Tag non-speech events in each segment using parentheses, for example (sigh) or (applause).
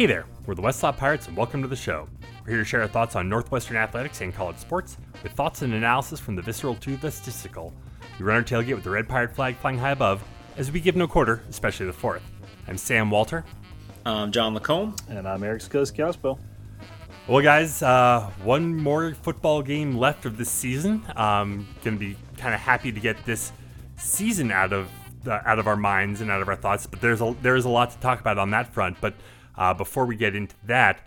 Hey there, we're the Westlaw Pirates and welcome to the show. We're here to share our thoughts on Northwestern athletics and college sports with thoughts and analysis from the visceral to the statistical. We run our tailgate with the red pirate flag flying high above as we give no quarter, especially the fourth. I'm Sam Walter. I'm John Lacombe. And I'm Eric Skoskiaspo. Well, guys, uh, one more football game left of this season. Um, gonna be kind of happy to get this season out of uh, out of our minds and out of our thoughts. But there's a there's a lot to talk about on that front. But uh, before we get into that,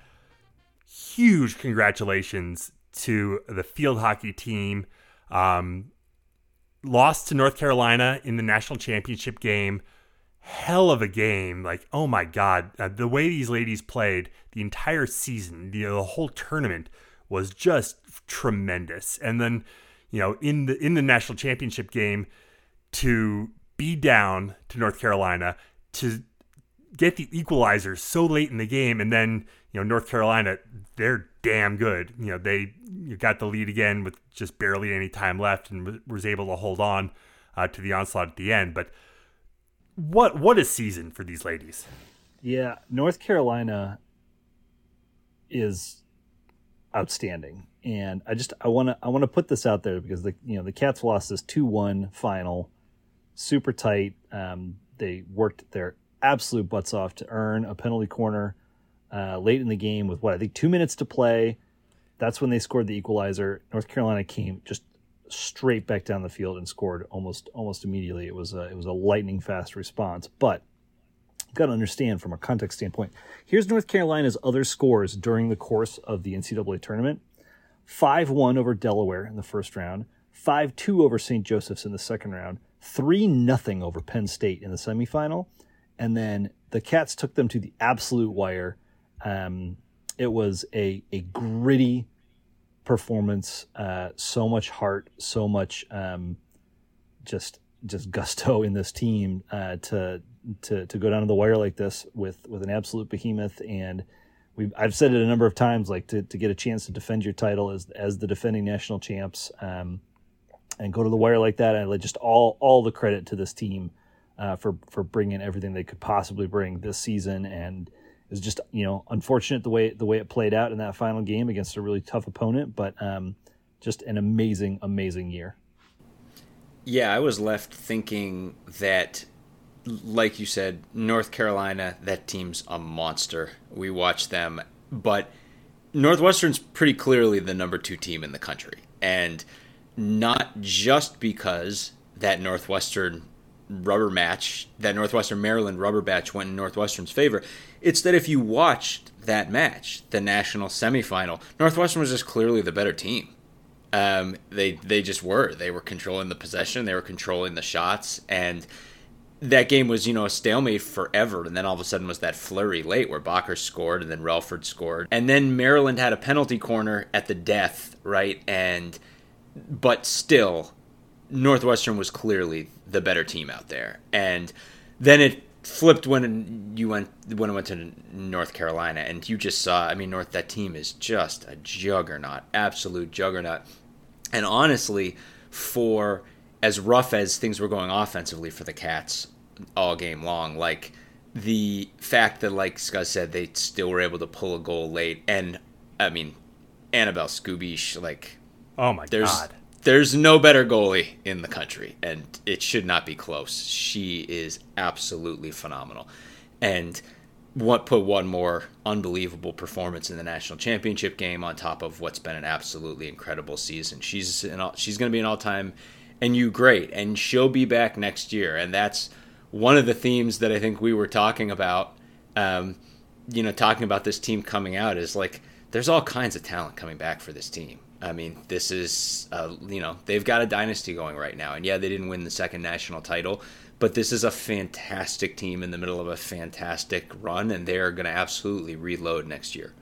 huge congratulations to the field hockey team. Um, lost to North Carolina in the national championship game. Hell of a game. Like, oh my God. Uh, the way these ladies played the entire season, know, the whole tournament was just tremendous. And then, you know, in the in the national championship game, to be down to North Carolina, to get the equalizer so late in the game, and then you know North Carolina, they're damn good. You know they got the lead again with just barely any time left, and was able to hold on uh, to the onslaught at the end. But what what a season for these ladies! Yeah, North Carolina is outstanding, and I just I want to I want to put this out there because the you know the Cats lost this two one final, super tight. Um, they worked their absolute butts off to earn a penalty corner uh, late in the game with what I think two minutes to play. That's when they scored the equalizer. North Carolina came just straight back down the field and scored almost almost immediately. It was a, it was a lightning fast response, but you've got to understand from a context standpoint. Here's North Carolina's other scores during the course of the NCAA tournament: five one over Delaware in the first round, five two over St. Joseph's in the second round, three nothing over Penn State in the semifinal, and then the Cats took them to the absolute wire. Um, it was a a gritty performance, uh, so much heart, so much um, just just gusto in this team uh, to to to go down to the wire like this with with an absolute behemoth and. we I've said it a number of times, like to, to get a chance to defend your title as as the defending national champs, um, and go to the wire like that, and just all all the credit to this team uh, for for bringing everything they could possibly bring this season, and it was just you know unfortunate the way the way it played out in that final game against a really tough opponent, but um, just an amazing amazing year. Yeah, I was left thinking that, like you said, North Carolina, that team's a monster. We watched them, but Northwestern's pretty clearly the number two team in the country, and not just because that Northwestern rubber match, that Northwestern Maryland rubber match went in Northwestern's favor. It's that if you watched that match, the national semifinal, Northwestern was just clearly the better team. Um, they they just were. They were controlling the possession. They were controlling the shots, and that game was you know a stalemate forever. And then all of a sudden was that flurry late where Bacher scored and then Relford scored, and then Maryland had a penalty corner at the death, right? And but still, Northwestern was clearly the better team out there, and then it flipped when you went when it went to North Carolina, and you just saw. I mean, North that team is just a juggernaut, absolute juggernaut, and honestly, for as rough as things were going offensively for the Cats all game long, like the fact that, like Scott said, they still were able to pull a goal late, and I mean, Annabelle Skubisz, like, oh my there's, god, there's no better goalie in the country, and it should not be close. She is absolutely phenomenal, and what put one more unbelievable performance in the national championship game on top of what's been an absolutely incredible season. She's an, she's going to be an all time and you great, and she'll be back next year, and that's one of the themes that I think we were talking about. Um, you know, talking about this team coming out is like there's all kinds of talent coming back for this team. I mean, this is, uh, you know, they've got a dynasty going right now. And yeah, they didn't win the second national title, but this is a fantastic team in the middle of a fantastic run, and they're going to absolutely reload next year.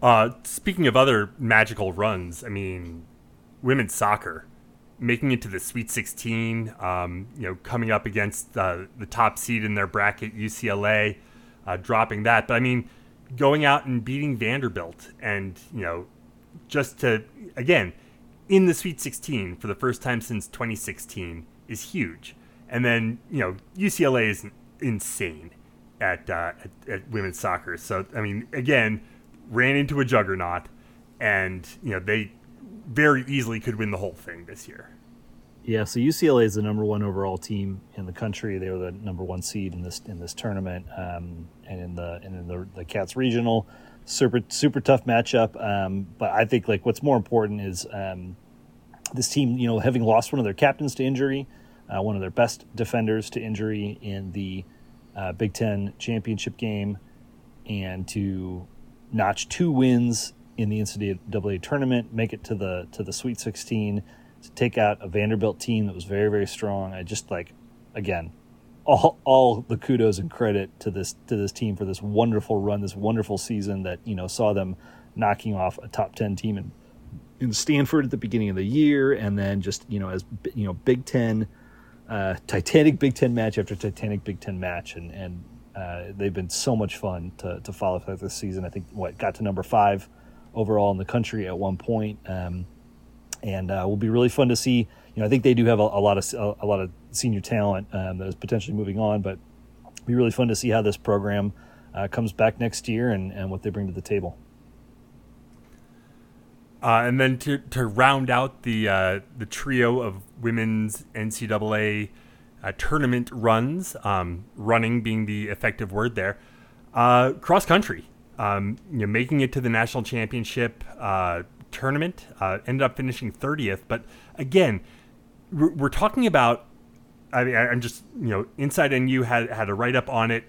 Uh, speaking of other magical runs, I mean, women's soccer making it to the Sweet 16, um, you know, coming up against uh, the top seed in their bracket, UCLA, uh, dropping that. But I mean, going out and beating Vanderbilt and, you know, just to, again, in the Sweet 16 for the first time since 2016 is huge. And then, you know, UCLA is insane. at, uh, at, at women's soccer. So I mean, again, ran into a juggernaut, and you know they very easily could win the whole thing this year. Yeah, so UCLA is the number one overall team in the country. They were the number one seed in this in this tournament, um, and in the and in the, the Cats regional, super super tough matchup. Um, but I think like what's more important is um, this team, you know, having lost one of their captains to injury, uh, one of their best defenders to injury in the uh, Big Ten championship game, and to notch two wins in the NCAA tournament, make it to the to the Sweet 16 to take out a Vanderbilt team that was very, very strong. I just like, again, all all the kudos and credit to this to this team for this wonderful run, this wonderful season that you know saw them knocking off a top ten team in in Stanford at the beginning of the year, and then just you know as you know Big Ten, uh, Titanic Big Ten match after Titanic Big Ten match, and and uh, they've been so much fun to to follow throughout this season. I think what got to number five overall in the country at one point. Um, and uh, will be really fun to see. You know, I think they do have a, a lot of a, a, lot of senior talent um, that is potentially moving on, but it'll be really fun to see how this program uh, comes back next year and, and what they bring to the table. Uh, and then to, to round out the uh, the trio of women's NCAA uh, tournament runs, um, running being the effective word there, uh, cross country, um, you know, making it to the national championship uh, tournament. Uh, ended up finishing 30th. But again, we're, talking about. I mean, I'm just you know, Inside NU had had a write up on it.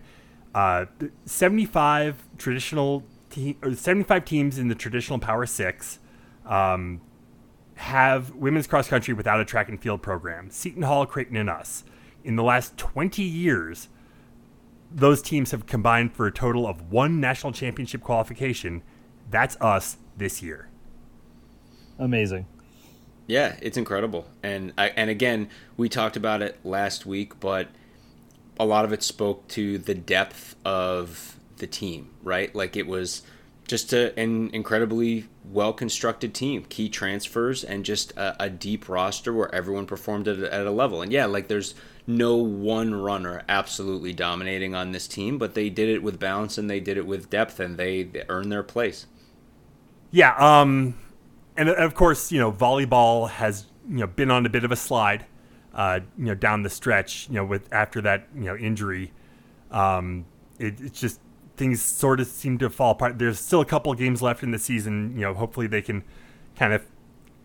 Uh, 75 traditional te- or 75 teams in the traditional Power Six um, have women's cross country without a track and field program. Seton Hall, Creighton, and us. In the last 20 years, those teams have combined for a total of one national championship qualification. That's us this year amazing. Yeah, it's incredible, and I, and again, we talked about it last week, but a lot of it spoke to the depth of the team, right? Like it was just a, an incredibly well constructed team, key transfers, and just a, a deep roster where everyone performed at, at a level. And yeah, like there's no one runner absolutely dominating on this team, but they did it with balance and they did it with depth, and they, they earned their place. Yeah, um, and of course, you know, volleyball has you know been on a bit of a slide, uh, you know, down the stretch. You know, with after that you know injury, um, it, it's just things sort of seem to fall apart. There's still a couple games left in the season. You know, hopefully they can kind of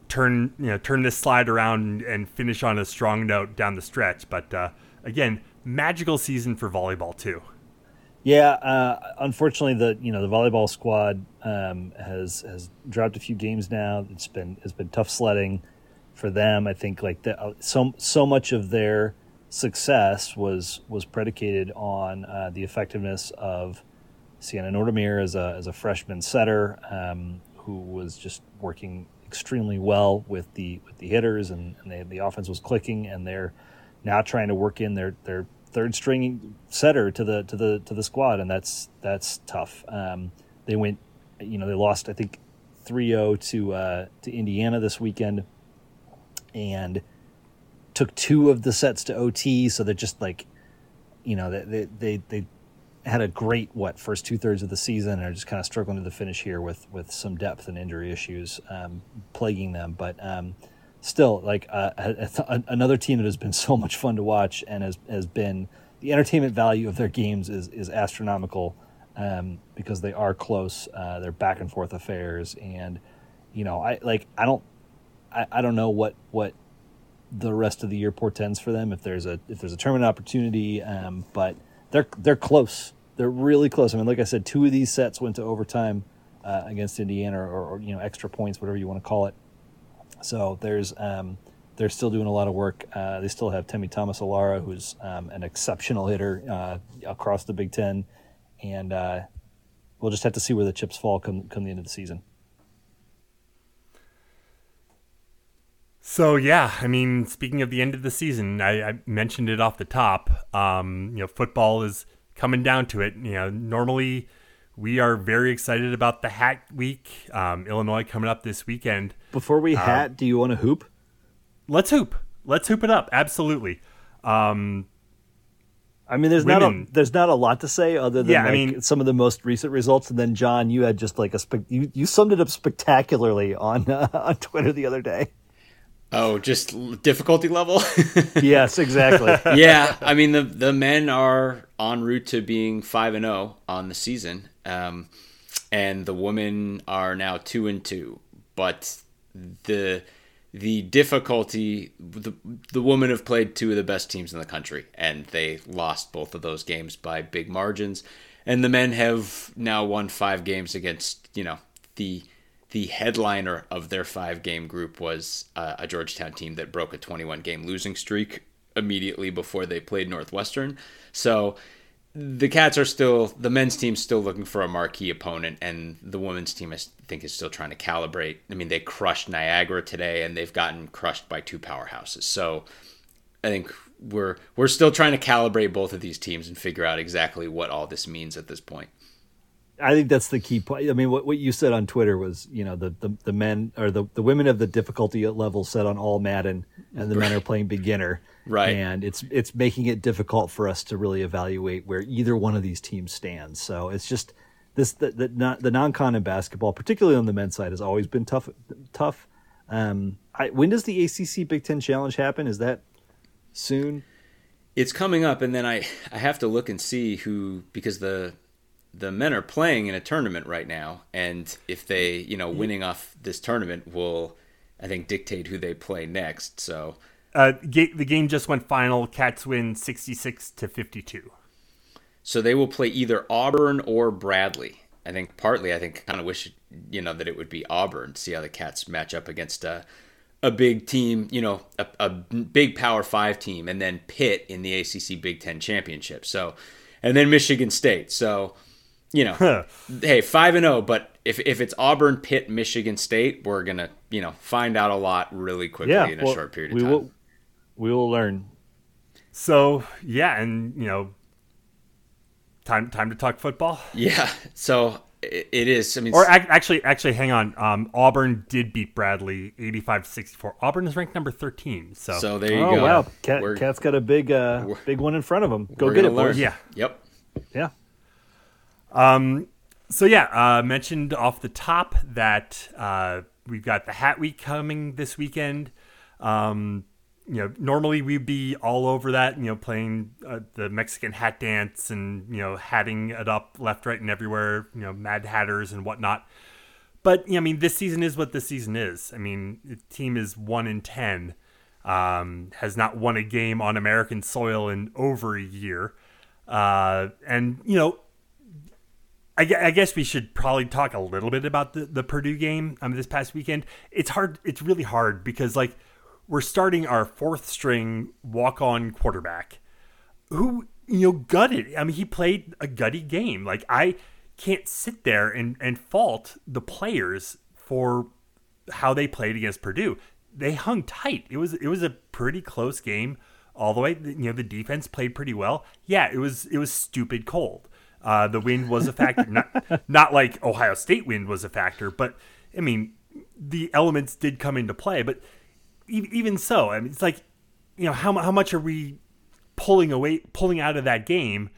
turn you know turn this slide around and finish on a strong note down the stretch. But uh, again, magical season for volleyball too. Yeah, uh, unfortunately, the you know the volleyball squad um, has has dropped a few games now. It's been it's been tough sledding for them. I think like the, uh, so so much of their success was was predicated on uh, the effectiveness of Sienna Nordemir as a as a freshman setter um, who was just working extremely well with the with the hitters and, and they, the offense was clicking and they're now trying to work in their their third string setter to the to the to the squad, and that's that's tough. Um, they went, you know, they lost I think 3-0 to uh, to Indiana this weekend, and took two of the sets to OT. So they're just like, you know, they they they had a great what first two thirds of the season and are just kind of struggling to the finish here with with some depth and injury issues um, plaguing them, but. Um, still like uh, another team that has been so much fun to watch and has has been the entertainment value of their games is is astronomical um, because they are close. Uh, they're back and forth affairs, and you know, I like I don't I, I don't know what what the rest of the year portends for them if there's a if there's a tournament opportunity, um, but they're they're close. They're really close. I mean, like I said, two of these sets went to overtime uh, against Indiana, or, or you know, extra points, whatever you want to call it. So there's um, they're still doing a lot of work. Uh, they still have Temi Thomas Ailara, who's um, an exceptional hitter uh, across the Big Ten, and uh, we'll just have to see where the chips fall come come the end of the season. So yeah, I mean, speaking of the end of the season, I, I mentioned it off the top. Um, you know, football is coming down to it. You know, normally we are very excited about the Hat Week. Um, Illinois coming up this weekend. Before we um, hat, do you want to hoop? Let's hoop. Let's hoop it up. Absolutely. Um, I mean, there's not a there's not a lot to say other than Yeah, I mean- some of the most recent results. And then John, you had just like a spec- you you summed it up spectacularly on uh, (laughs) on Twitter the other day. Oh, just difficulty level. (laughs) Yes, exactly. yeah, I mean the the men are en route to being five and zero on the season, um, and the women are now two and two. But the the difficulty the the women have played two of the best teams in the country, and they lost both of those games by big margins. And the men have now won five games against you know the the headliner of their five game group was uh, a Georgetown team that broke a 21 game losing streak immediately before they played Northwestern. So the Cats are still, the men's team's still looking for a marquee opponent, and the women's team, I think, is still trying to calibrate. I mean, they crushed Niagara today, and they've gotten crushed by two powerhouses. So I think we're we're still trying to calibrate both of these teams and figure out exactly what all this means at this point. I think that's the key point. I mean, what, what you said on Twitter was, you know, the, the, the men or the, the women of the difficulty level set on all Madden, and the men are playing beginner. Right. And it's it's making it difficult for us to really evaluate where either one of these teams stands. So it's just this the the, non- the non-con in basketball, particularly on the men's side, has always been tough. Tough. Um, I, when does the ACC Big Ten Challenge happen? Is that soon? it's coming up and then i i have to look and see who because the the men are playing in a tournament right now and if they you know winning off this tournament will i think dictate who they play next so Uh, ga- the game just went final. Cats win 66 to 52. so they will play either auburn or bradley i think partly i think kind of wish you know that it would be auburn to see how the cats match up against a a big team, you know, a, a big Power Five team, and then Pitt in the ACC Big Ten championship. So, and then Michigan State. So, you know, hey, five and zero. But if if it's Auburn, Pitt, Michigan State, we're gonna you know find out a lot really quickly Yeah, in a well, short period of we time. will we will learn. So yeah, and you know, time time to talk football. Yeah. So it, it is. I mean, Or ac- actually, actually, hang on. Um, Auburn did beat Bradley 85-64. Auburn is ranked number 13. So, so there you Oh go. wow, Cat, Cat's got a big uh, big one in front of him. Go get it, learn. boys. Yeah. Yep. Yeah. So yeah, uh, mentioned off the top that uh, we've got the Hat Week coming this weekend. Um, you know, normally we'd be all over that, you know, playing uh, the Mexican hat dance and you know, hatting it up left, right, and everywhere. You know, Mad Hatters and whatnot. But I mean, this season is what this season is. I mean, the team is one in ten, um, has not won a game on American soil in over a year, uh, and you know, I, I guess we should probably talk a little bit about the, the Purdue game um, this past weekend. It's hard. It's really hard because like we're starting our fourth string walk on quarterback who you know gutted. I mean, he played a gutty game. Like I can't sit there and and fault the players for how they played against Purdue. They hung tight. It was it was a pretty close game all the way. You know, the defense played pretty well. Yeah, it was it was stupid cold. Uh, the wind was a factor. not not like Ohio State wind was a factor, but I mean, the elements did come into play. But e- even so, I mean, it's like you know how how much are we pulling away, pulling out of that game,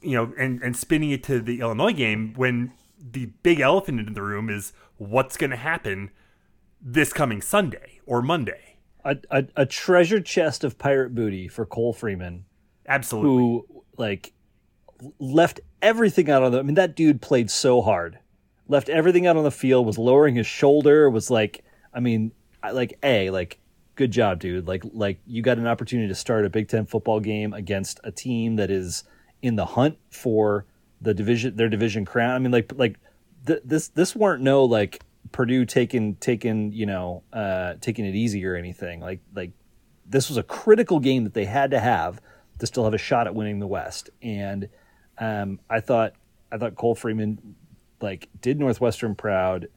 you know, and and spinning it to the Illinois game when the big elephant in the room is what's going to happen this coming Sunday or Monday. A, a, a treasure chest of pirate booty for Cole Freeman, Absolutely. who like left everything out on the. I mean, that dude played so hard, left everything out on the field, was lowering his shoulder, was like, I mean, like a like, good job, dude. Like like you got an opportunity to start a Big Ten football game against a team that is in the hunt for the division, their division crown. I mean, like like th- this this weren't no like Purdue taking taking you know uh, taking it easy or anything. Like like this was a critical game that they had to have to still have a shot at winning the West. And um, I thought I thought Cole Freeman like did Northwestern proud,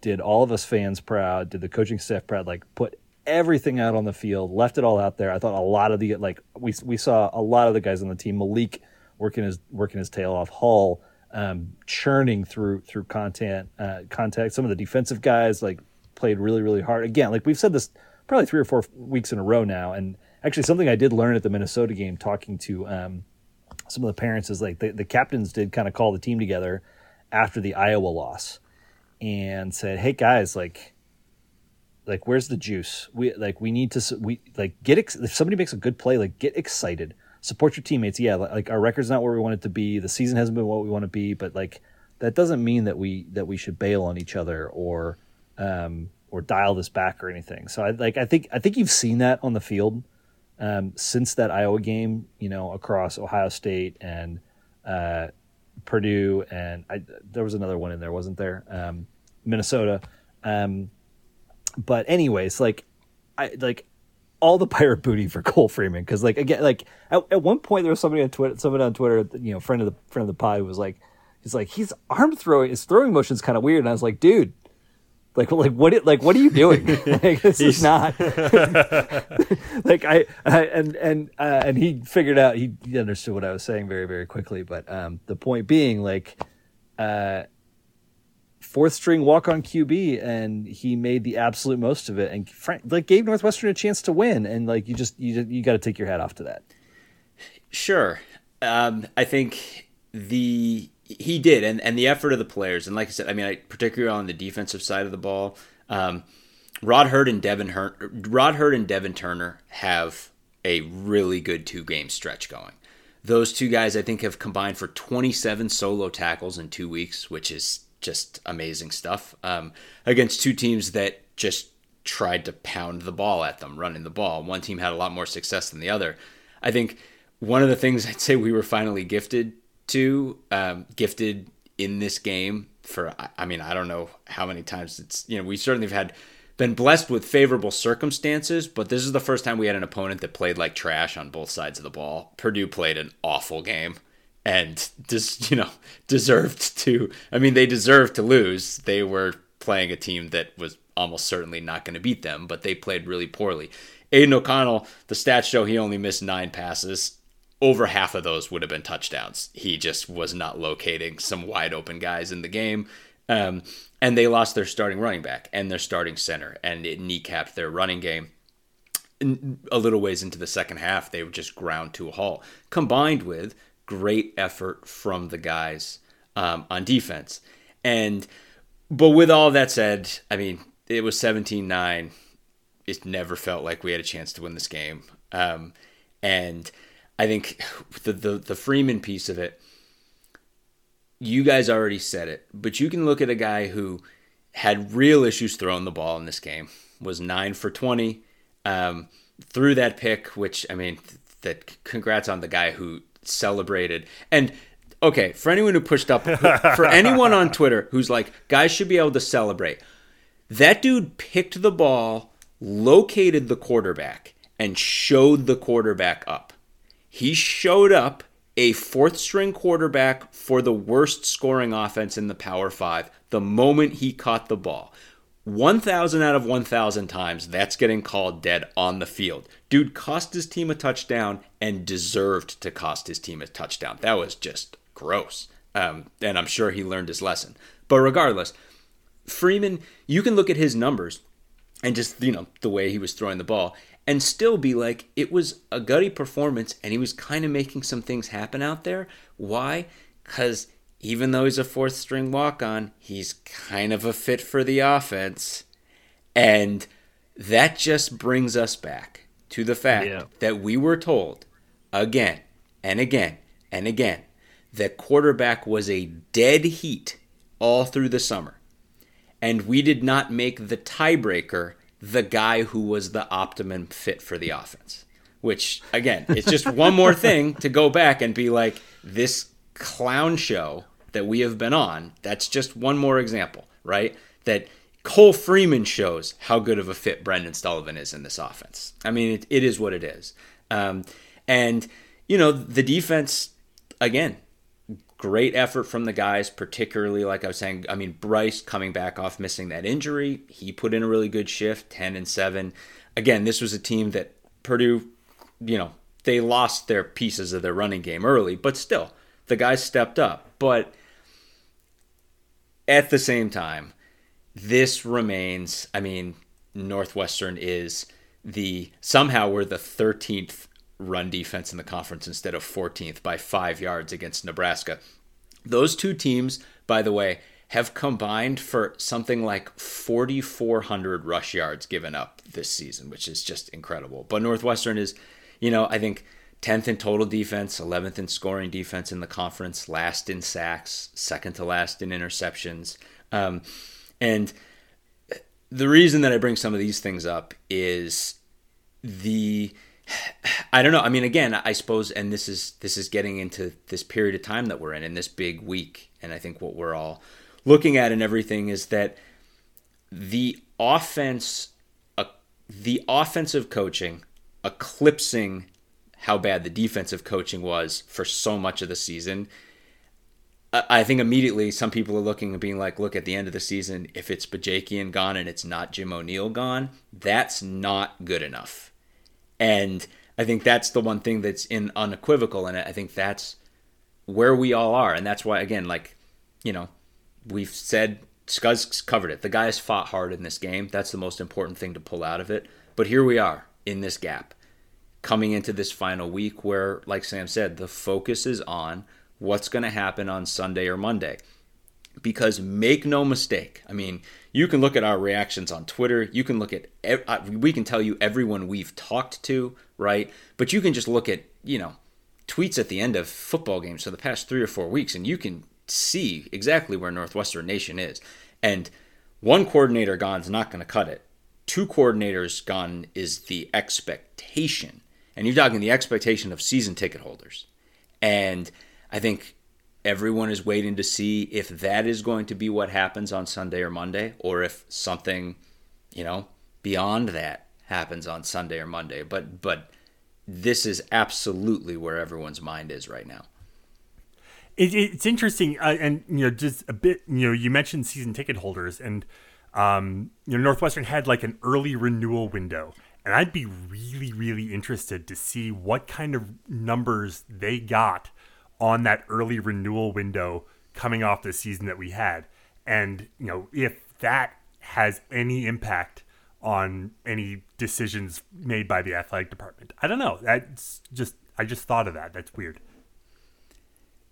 did all of us fans proud, did the coaching staff proud. Like put everything out on the field, left it all out there. I thought a lot of the like we we saw a lot of the guys on the team. Malik working his working his tail off. Hull um, churning through through content uh, contact. Some of the defensive guys like played really really hard. Again, like we've said this probably three or four weeks in a row now. And actually, something I did learn at the Minnesota game, talking to um, some of the parents is like the, the captains did kind of call the team together after the Iowa loss and said, "Hey guys, like." Like where's the juice? We like we need to we like get ex- if somebody makes a good play, like get excited, support your teammates. Yeah, like our record's not where we want it to be. The season hasn't been what we want to be, but like that doesn't mean that we that we should bail on each other or um, or dial this back or anything. So I like I think I think you've seen that on the field um, since that Iowa game. You know, across Ohio State and uh, Purdue, and I, there was another one in there, wasn't there? Um, Minnesota. Um, but anyways, like I like all the pirate booty for (laughs) Cole Freeman because like again like at, at one point there was somebody on Twitter someone on Twitter you know friend of the friend of the pod was like he's like he's arm throwing his throwing motion's kind of weird and I was like dude like like what it, like what are you doing (laughs) like this is not (laughs) (laughs) like I, I, and and uh, and he figured out he, he understood what I was saying very very quickly but um the point being like uh fourth string walk on QB and he made the absolute most of it and like gave Northwestern a chance to win and like you just you you got to take your hat off to that. Sure. Um, I think the he did and and the effort of the players and like I said I mean I, particularly on the defensive side of the ball um, Rod Heard and Devin Her- Rod Heard and Devin Turner have a really good two game stretch going. Those two guys I think have combined for 27 solo tackles in 2 weeks, which is just amazing stuff um, against two teams that just tried to pound the ball at them, running the ball. One team had a lot more success than the other. I think one of the things I'd say we were finally gifted to, um, gifted in this game for, I mean, I don't know how many times it's, you know, we certainly have had been blessed with favorable circumstances, but this is the first time we had an opponent that played like trash on both sides of the ball. Purdue played an awful game and just you know (laughs) deserved to i mean they deserved to lose. They were playing a team that was almost certainly not going to beat them but they played really poorly. Aidan o'connell the stats show he only missed nine passes over half of those would have been touchdowns he just was not locating some wide open guys in the game um, and they lost their starting running back and their starting center and it kneecapped their running game a little ways into the second half they were just ground to a halt combined with great effort from the guys um, on defense. And but with all that said, I mean, it was 17-9. It never felt like we had a chance to win this game. Um, and I think the, the the Freeman piece of it, you guys already said it, but you can look at a guy who had real issues throwing the ball in this game. Was nine for twenty, um, threw that pick, which I mean, that congrats on the guy who celebrated. And okay, for anyone who pushed up, for (laughs) anyone on Twitter who's like, guys should be able to celebrate, that dude picked the ball, located the quarterback, and showed the quarterback up. He showed up a fourth string quarterback for the worst scoring offense in the Power Five the moment he caught the ball. 1,000 out of 1,000 times, that's getting called dead on the field. Dude cost his team a touchdown and deserved to cost his team a touchdown. That was just gross. Um, and I'm sure he learned his lesson. But regardless, Freeman, you can look at his numbers and just, you know, the way he was throwing the ball and still be like, it was a gutty performance and he was kind of making some things happen out there. Why? Because even though he's a fourth string walk on, he's kind of a fit for the offense. And that just brings us back to the fact yeah. that we were told again and again and again that quarterback was a dead heat all through the summer. And we did not make the tiebreaker the guy who was the optimum fit for the offense. Which, again, it's just one more (laughs) thing to go back and be like, this clown show that we have been on, that's just one more example, right? That Cole Freeman shows how good of a fit Brendan Sullivan is in this offense. I mean, it, it is what it is. Um, and, you know, the defense, again, great effort from the guys, particularly, like I was saying, I mean, Bryce coming back off missing that injury, he put in a really good shift, 10 and 7. Again, this was a team that Purdue, you know, they lost their pieces of their running game early, but still, the guys stepped up. But at the same time, this remains, I mean, Northwestern is the somehow we're the 13th run defense in the conference instead of 14th by five yards against Nebraska. Those two teams, by the way, have combined for something like 4,400 rush yards given up this season, which is just incredible. But Northwestern is, you know, I think 10th in total defense, 11th in scoring defense in the conference, last in sacks, second to last in interceptions. Um, and the reason that I bring some of these things up is the I don't know. I mean, again, I suppose, and this is this is getting into this period of time that we're in, in this big week, and I think what we're all looking at and everything is that the offense, uh, the offensive coaching, eclipsing how bad the defensive coaching was for so much of the season. I think immediately some people are looking and being like, look, at the end of the season, if it's Bajakian gone and it's not Jim O'Neill gone, that's not good enough. And I think that's the one thing that's in unequivocal. And I think that's where we all are. And that's why, again, like, you know, we've said Scuzz covered it. The guys fought hard in this game. That's the most important thing to pull out of it. But here we are in this gap coming into this final week where, like Sam said, the focus is on what's going to happen on Sunday or Monday. Because make no mistake, I mean, you can look at our reactions on Twitter. You can look at, uh, we can tell you everyone we've talked to, right? But you can just look at, you know, tweets at the end of football games for the past three or four weeks, and you can see exactly where Northwestern Nation is. And one coordinator gone is not going to cut it. Two coordinators gone is the expectation. And you're talking the expectation of season ticket holders. And I think everyone is waiting to see if that is going to be what happens on Sunday or Monday, or if something, you know, beyond that happens on Sunday or Monday. But but this is absolutely where everyone's mind is right now. It, it's interesting, uh, and you know, just a bit. You know, you mentioned season ticket holders, and um, you know, Northwestern had like an early renewal window, and I'd be really, really interested to see what kind of numbers they got on that early renewal window coming off the season that we had, and you know, if that has any impact on any decisions made by the athletic department. I don't know. That's just I just thought of that. That's weird.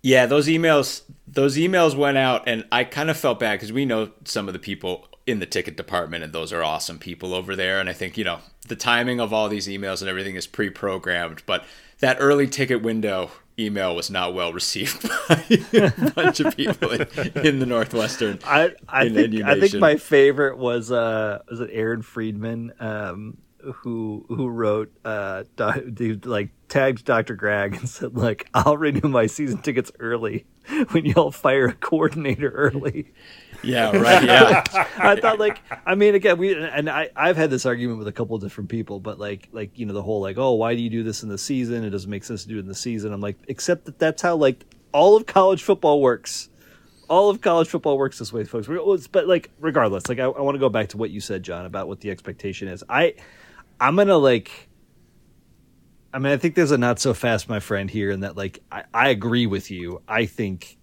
Yeah, those emails those emails went out and I kind of felt bad because we know some of the people in the ticket department and those are awesome people over there and I think, you know, the timing of all these emails and everything is pre-programmed, but that early ticket window email was not well received (laughs) by a bunch of people in, in the Northwestern. I I think I think my favorite was uh was it Aaron Friedman um who who wrote uh like tagged Dr. Gragg and said like I'll renew my season tickets early (laughs) when y'all fire a coordinator early. Yeah, right. Yeah. (laughs) I thought like I mean again we and I I've had this argument with a couple of different people but like like you know the whole like oh why do you do this in the season it doesn't make sense to do it in the season I'm like except that that's how like all of college football works all of college football works this way folks but like regardless like I, I want to go back to what you said John about what the expectation is I I'm gonna like. I mean, I think there's a not so fast, my friend, here, and that like I, I agree with you. I think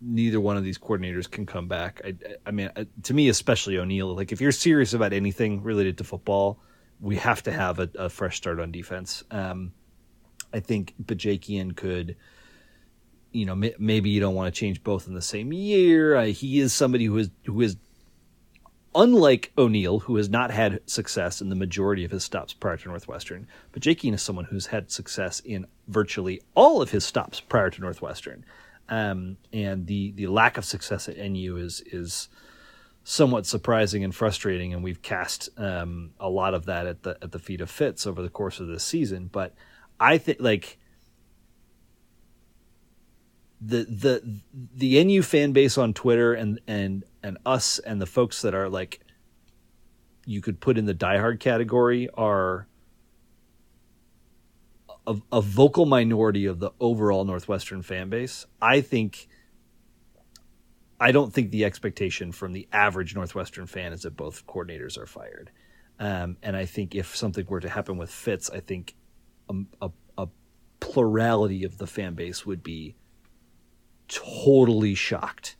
neither one of these coordinators can come back. I, I mean, uh, to me, especially O'Neill. Like, if you're serious about anything related to football, we have to have a, a fresh start on defense. Um, I think Bajakian could, you know, m- maybe you don't want to change both in the same year. Uh, he is somebody who is who is unlike O'Neill, who has not had success in the majority of his stops prior to Northwestern, but Bajakian is someone who's had success in virtually all of his stops prior to Northwestern. Um, and the the lack of success at NU is is somewhat surprising and frustrating, and we've cast um, a lot of that at the at the feet of Fitz over the course of this season. But I think like the the the NU fan base on Twitter and and and us and the folks that are like you could put in the diehard category are a, a vocal minority of the overall Northwestern fan base. I think I don't think the expectation from the average Northwestern fan is that both coordinators are fired. Um, and I think if something were to happen with Fitz, I think a, a, a plurality of the fan base would be totally shocked.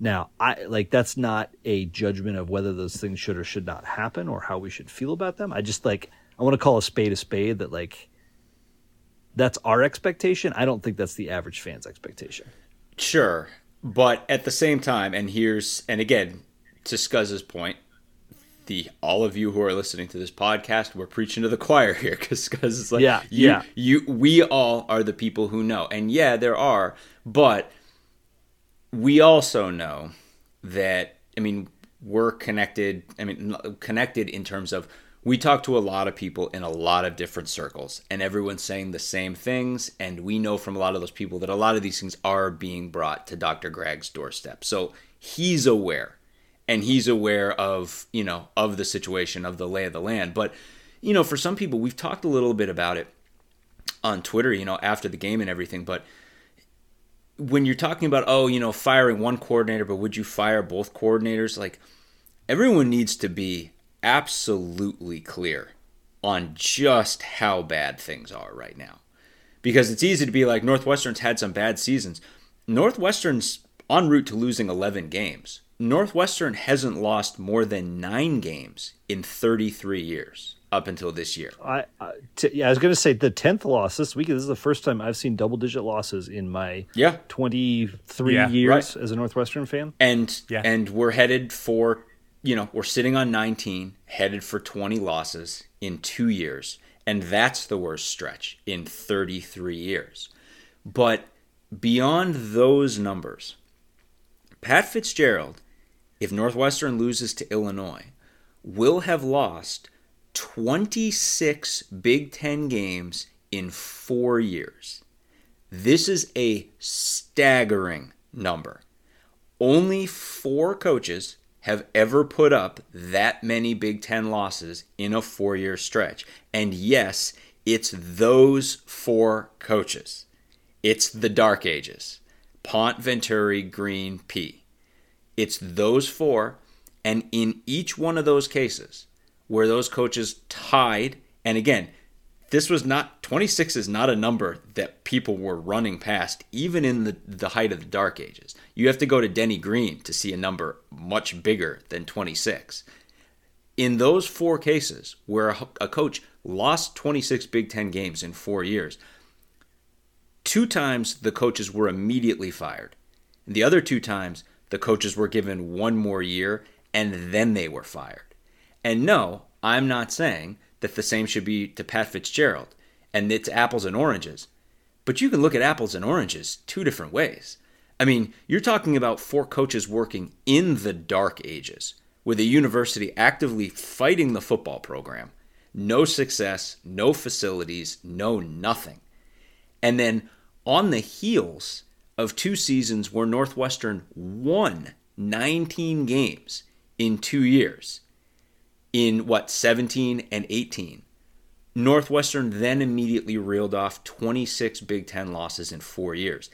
Now, I like that's not a judgment of whether those things should or should not happen or how we should feel about them. I just like I want to call a spade a spade that like that's our expectation. I don't think that's the average fan's expectation. Sure, but at the same time, and here's and again to Scuzz's point, the all of you who are listening to this podcast, we're preaching to the choir (laughs) here because Scuzz is like, Yeah, you, yeah. you, we all are the people who know, and yeah, there are, but we also know that I mean we're connected. I mean connected in terms of we talk to a lot of people in a lot of different circles, and everyone's saying the same things. And we know from a lot of those people that a lot of these things are being brought to Dr. Gragg's doorstep. So he's aware, and he's aware of you know of the situation of the lay of the land. But you know, for some people, we've talked a little bit about it on Twitter. You know, after the game and everything, but when you're talking about oh you know firing one coordinator but would you fire both coordinators like everyone needs to be absolutely clear on just how bad things are right now because it's easy to be like northwestern's had some bad seasons northwestern's en route to losing 11 games northwestern hasn't lost more than 9 games in 33 years up until this year I, I t- yeah, I was going to say the tenth loss this week. This is the first time I've seen double digit losses in my yeah twenty three Yeah, years right. as a Northwestern fan. and Yeah. and we're headed for you know we're sitting on 19 headed for 20 losses in two years and that's the worst stretch in 33 years. But beyond those numbers pat fitzgerald if northwestern loses to illinois will have lost 26 big ten games in four years. This is a staggering number. Only four coaches have ever put up that many Big Ten losses in a four year stretch. And yes, it's those four coaches. It's the Dark Ages Pont, Venturi, Green, P. It's those four. And in each one of those cases where those coaches tied, and again, this was not 26 is not a number that people were running past even in the, the height of the dark ages. You have to go to denny green to see a number much bigger than 26 in those four cases where a, a coach lost 26 big ten games in four years two times the coaches were immediately fired. The other two times the coaches were given one more year and then they were fired. And no i'm not saying that the same should be to Pat Fitzgerald and it's apples and oranges. But you can look at apples and oranges two different ways. I mean, you're talking about four coaches working in the dark ages with a university actively fighting the football program. No success, no facilities, no nothing. And then on the heels of two seasons where Northwestern won 19 games in two years, in what 17 and 18 northwestern then immediately reeled off 26 big 10 losses in four years.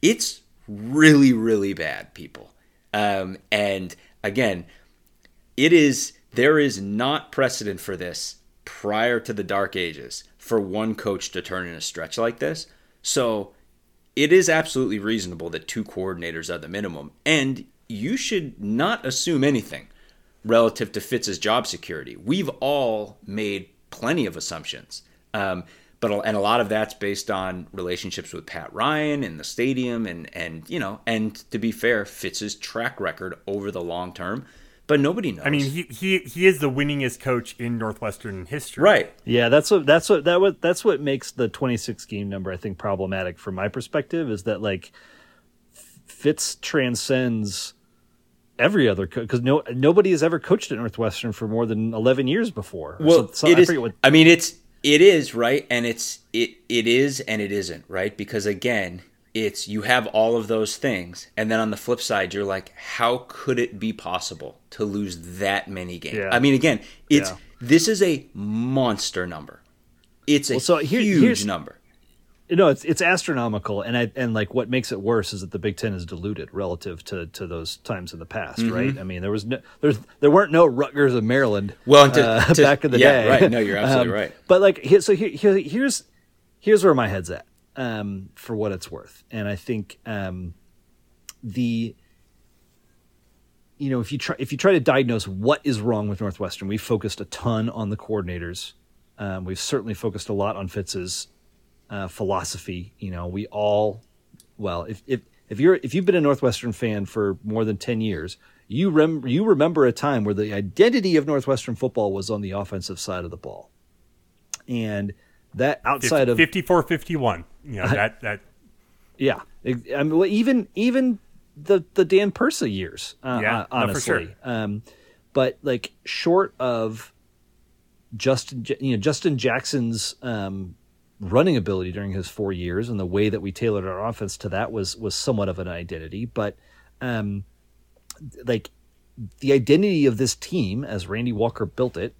It's really really bad people. Um, and again it is there is not precedent for this prior to the dark ages for one coach to turn in a stretch like this. So it is absolutely reasonable that two coordinators are the minimum. And you should not assume anything relative to Fitz's job security. We've all made plenty of assumptions, um, but and a lot of that's based on relationships with Pat Ryan and the stadium, and and you know, and to be fair, Fitz's track record over the long term. But nobody knows. I mean, he, he he is the winningest coach in Northwestern history. right? Yeah, that's what that's what that what that's what makes the 26 game number I think problematic from my perspective is that like Fitz transcends every other because no nobody has ever coached at Northwestern for more than 11 years before. Well, so- so- it I is. what- I mean, it's it is right, and it's it it is and it isn't right because again, it's you have all of those things, and then on the flip side, you're like, how could it be possible to lose that many games? Yeah. I mean, again, it's Yeah. this is a monster number. It's a Well, so here- huge number. No, it's it's astronomical, and I and like what makes it worse is that the Big Ten is diluted relative to to those times in the past, Mm-hmm. right? I mean, there was no there's there weren't no Rutgers of Maryland, Well, to- uh, to- back in the yeah, day, right. No, you're absolutely Um, right. But like, here, so here, here, here's here's where my head's at, um, for what it's worth, and I think um, the you know if you try if you try to diagnose what is wrong with Northwestern, we focused a ton on the coordinators. Um, we've certainly focused a lot on Fitz's uh, philosophy. You know, we all, well, if if if you're if you've been a Northwestern fan for more than ten years, you rem- you remember a time where the identity of Northwestern football was on the offensive side of the ball, and that outside 50, of 54 51 you know that that yeah, I mean, even even the the Dan Persa years, uh, Yeah, uh, honestly. sure. Um, but like short of Justin, you know, Justin Jackson's um, running ability during his four years, and the way that we tailored our offense to that was was somewhat of an identity. But um, like the identity of this team, as Randy Walker built it,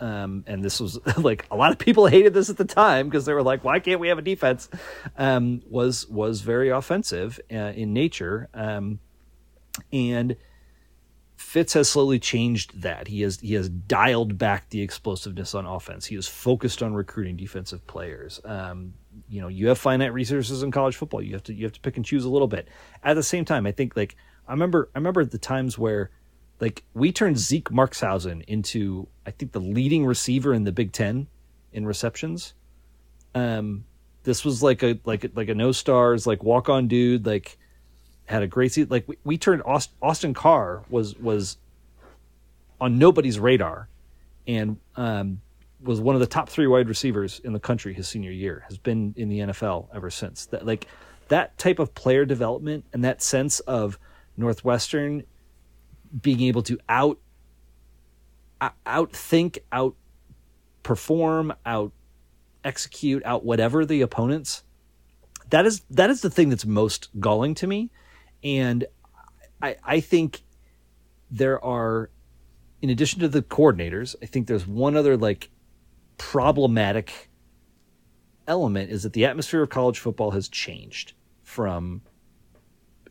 um, and this was (laughs) like a lot of people hated this at the time because they were like, "Why can't we have a defense?" Um, was was very offensive uh, in nature, um, and Fitz has slowly changed that. He has he has dialed back the explosiveness on offense. He is focused on recruiting defensive players. Um, you know, you have finite resources in college football. You have to you have to pick and choose a little bit. At the same time, I think like I remember I remember the times where like we turned Zeke Markshausen into I think the leading receiver in the Big Ten in receptions. Um, this was like a like like a no stars like walk on dude like had a great season. Like we, we turned Aust- Austin Carr was was on nobody's radar, and um, was one of the top three wide receivers in the country his senior year. Has been in the NFL ever since. That like that type of player development and that sense of Northwestern being able to out out- outthink, out perform, out execute, out whatever the opponents. That is that is the thing that's most galling to me, and I I think there are, in addition to the coordinators, I think there's one other like problematic element is that the atmosphere of college football has changed from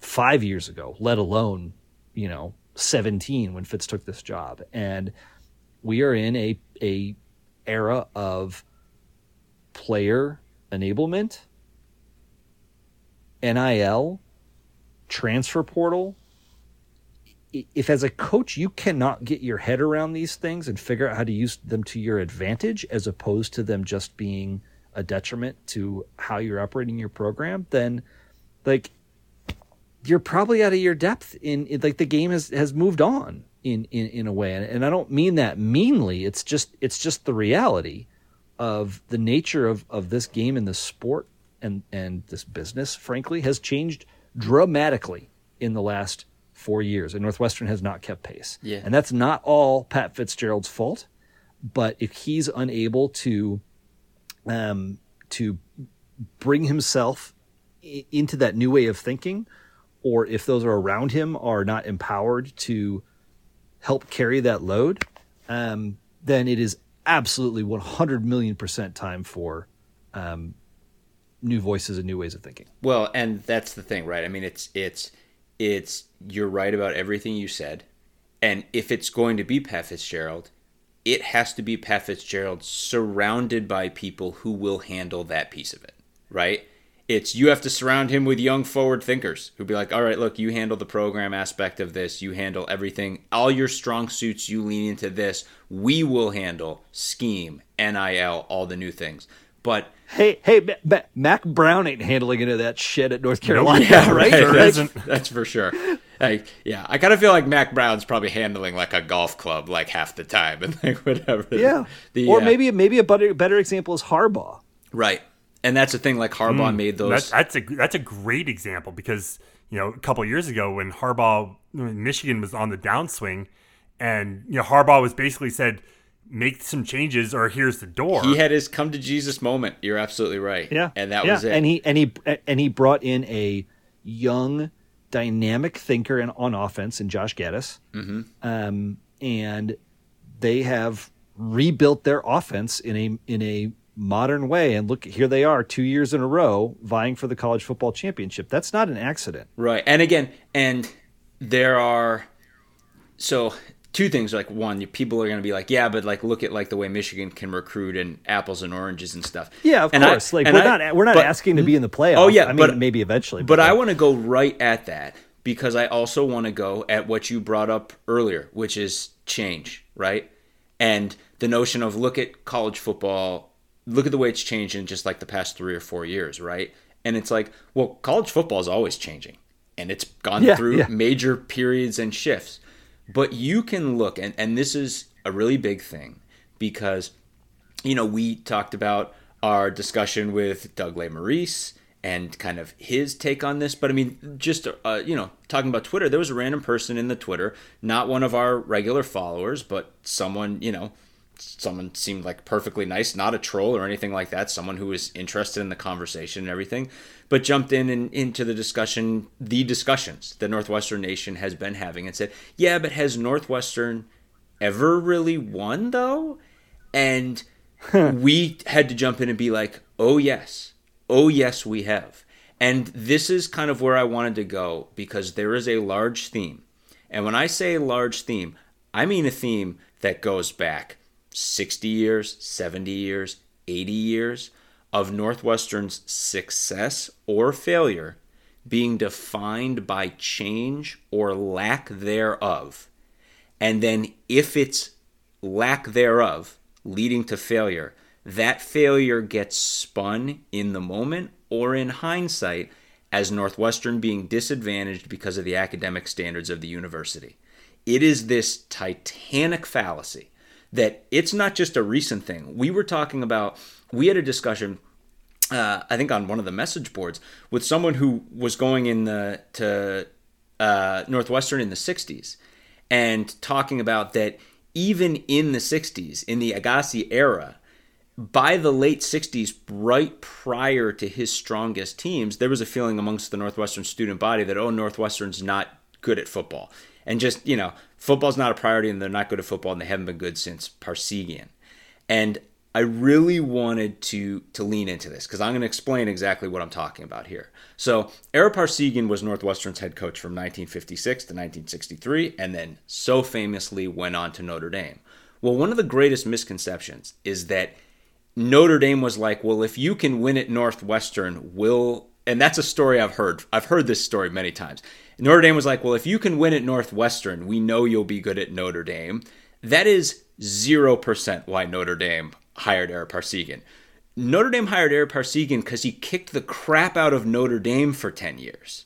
five years ago, let alone, you know, 17 when Fitz took this job. And we are in a, a era of player enablement, NIL, transfer portal. If as a coach you cannot get your head around these things and figure out how to use them to your advantage as opposed to them just being a detriment to how you're operating your program, then like you're probably out of your depth in, like the game has has moved on in in, in a way and, and I don't mean that meanly it's just it's just the reality of the nature of of this game and this sport and and this business frankly has changed dramatically in the last 4 years and Northwestern has not kept pace Yeah. and that's not all Pat Fitzgerald's fault but if he's unable to um to bring himself i- into that new way of thinking or if those are around him are not empowered to help carry that load, um, then it is absolutely 100 million percent time for um, new voices and new ways of thinking. Well, and that's the thing, right? I mean, it's it's it's you're right about everything you said, and if it's going to be Pat Fitzgerald, it has to be Pat Fitzgerald surrounded by people who will handle that piece of it, right? It's you have to surround him with young forward thinkers who'd be like, all right, look, you handle the program aspect of this, you handle everything, all your strong suits, you lean into this. We will handle scheme, NIL, all the new things. But Hey, hey, Ma- Ma- Mack Brown ain't handling any of that shit at North Carolina, Yeah, right? Sure Like. That's for sure. Like, yeah, I kind of feel like Mack Brown's probably handling like a golf club like half the time (laughs) and like whatever. Yeah. The, or uh, maybe maybe a better better example is Harbaugh. right. And that's the thing. Like Harbaugh made those. That's, that's a that's a great example because you know a couple of years ago when Harbaugh when Michigan was on the downswing, and you know Harbaugh was basically said make some changes or here's the door. he had his come to Jesus moment. You're absolutely right. Yeah, and that yeah. was it. And he and he and he brought in a young, dynamic thinker in, on offense in Josh Gattis, mm-hmm. um, and they have rebuilt their offense in a in a modern way. And look, here they are, two years in a row, vying for the college football championship. That's not an accident. Right. And again, and there are so two things like one, people are going to be like, yeah, but like look at like the way Michigan can recruit and apples and oranges and stuff. Yeah, of And I- course. like we're I- not we're not but- asking to be in the playoff. Oh, yeah, I mean, but- maybe eventually. But I want to go right at that because I also want to go at what you brought up earlier, which is change, right? And the notion of look at college football look at the way it's changed in just like the past three or four years, right? And it's like, well, college football is always changing and it's gone Yeah, through yeah. major periods and shifts. But you can look, and, and this is a really big thing because, you know, we talked about our discussion with Doug Maurice and kind of his take on this. But I mean, just, uh, you know, talking about Twitter, there was a random person in the Twitter, not one of our regular followers, but someone, you know, someone seemed like perfectly nice, not a troll or anything like that, someone who was interested in the conversation and everything, but jumped in and into the discussion, the discussions that Northwestern Nation has been having and said, "Yeah, but has Northwestern ever really won though?" And (laughs) we had to jump in and be like, "Oh yes. Oh yes, we have." And this is kind of where I wanted to go because there is a large theme. And when I say a large theme, I mean a theme that goes back 60 years, 70 years, 80 years of Northwestern's success or failure being defined by change or lack thereof. And then if it's lack thereof leading to failure, that failure gets spun in the moment or in hindsight as Northwestern being disadvantaged because of the academic standards of the university. It is this titanic fallacy that it's not just a recent thing. We were talking about, we had a discussion, uh, I think on one of the message boards, with someone who was going in the to uh, Northwestern in the '60s, and talking about that even in the '60s, in the Agase era, by the late 60s, right prior to his strongest teams, there was a feeling amongst the Northwestern student body that, oh, Northwestern's not good at football. And just, you know, football's not a priority and they're not good at football and they haven't been good since Parseghian. And I really wanted to to lean into this because I'm going to explain exactly what I'm talking about here. So, Ara Parseghian was Northwestern's head coach from 1956 to 1963 and then so famously went on to Notre Dame. Well, one of the greatest misconceptions is that Notre Dame was like, well, if you can win at Northwestern, we'll. And that's a story I've heard. I've heard this story many times. Notre Dame was like, well, if you can win at Northwestern, we know you'll be good at Notre Dame. That is 0% why Notre Dame hired Ara Parseghian. Notre Dame hired Ara Parseghian because he kicked the crap out of Notre Dame for 10 years.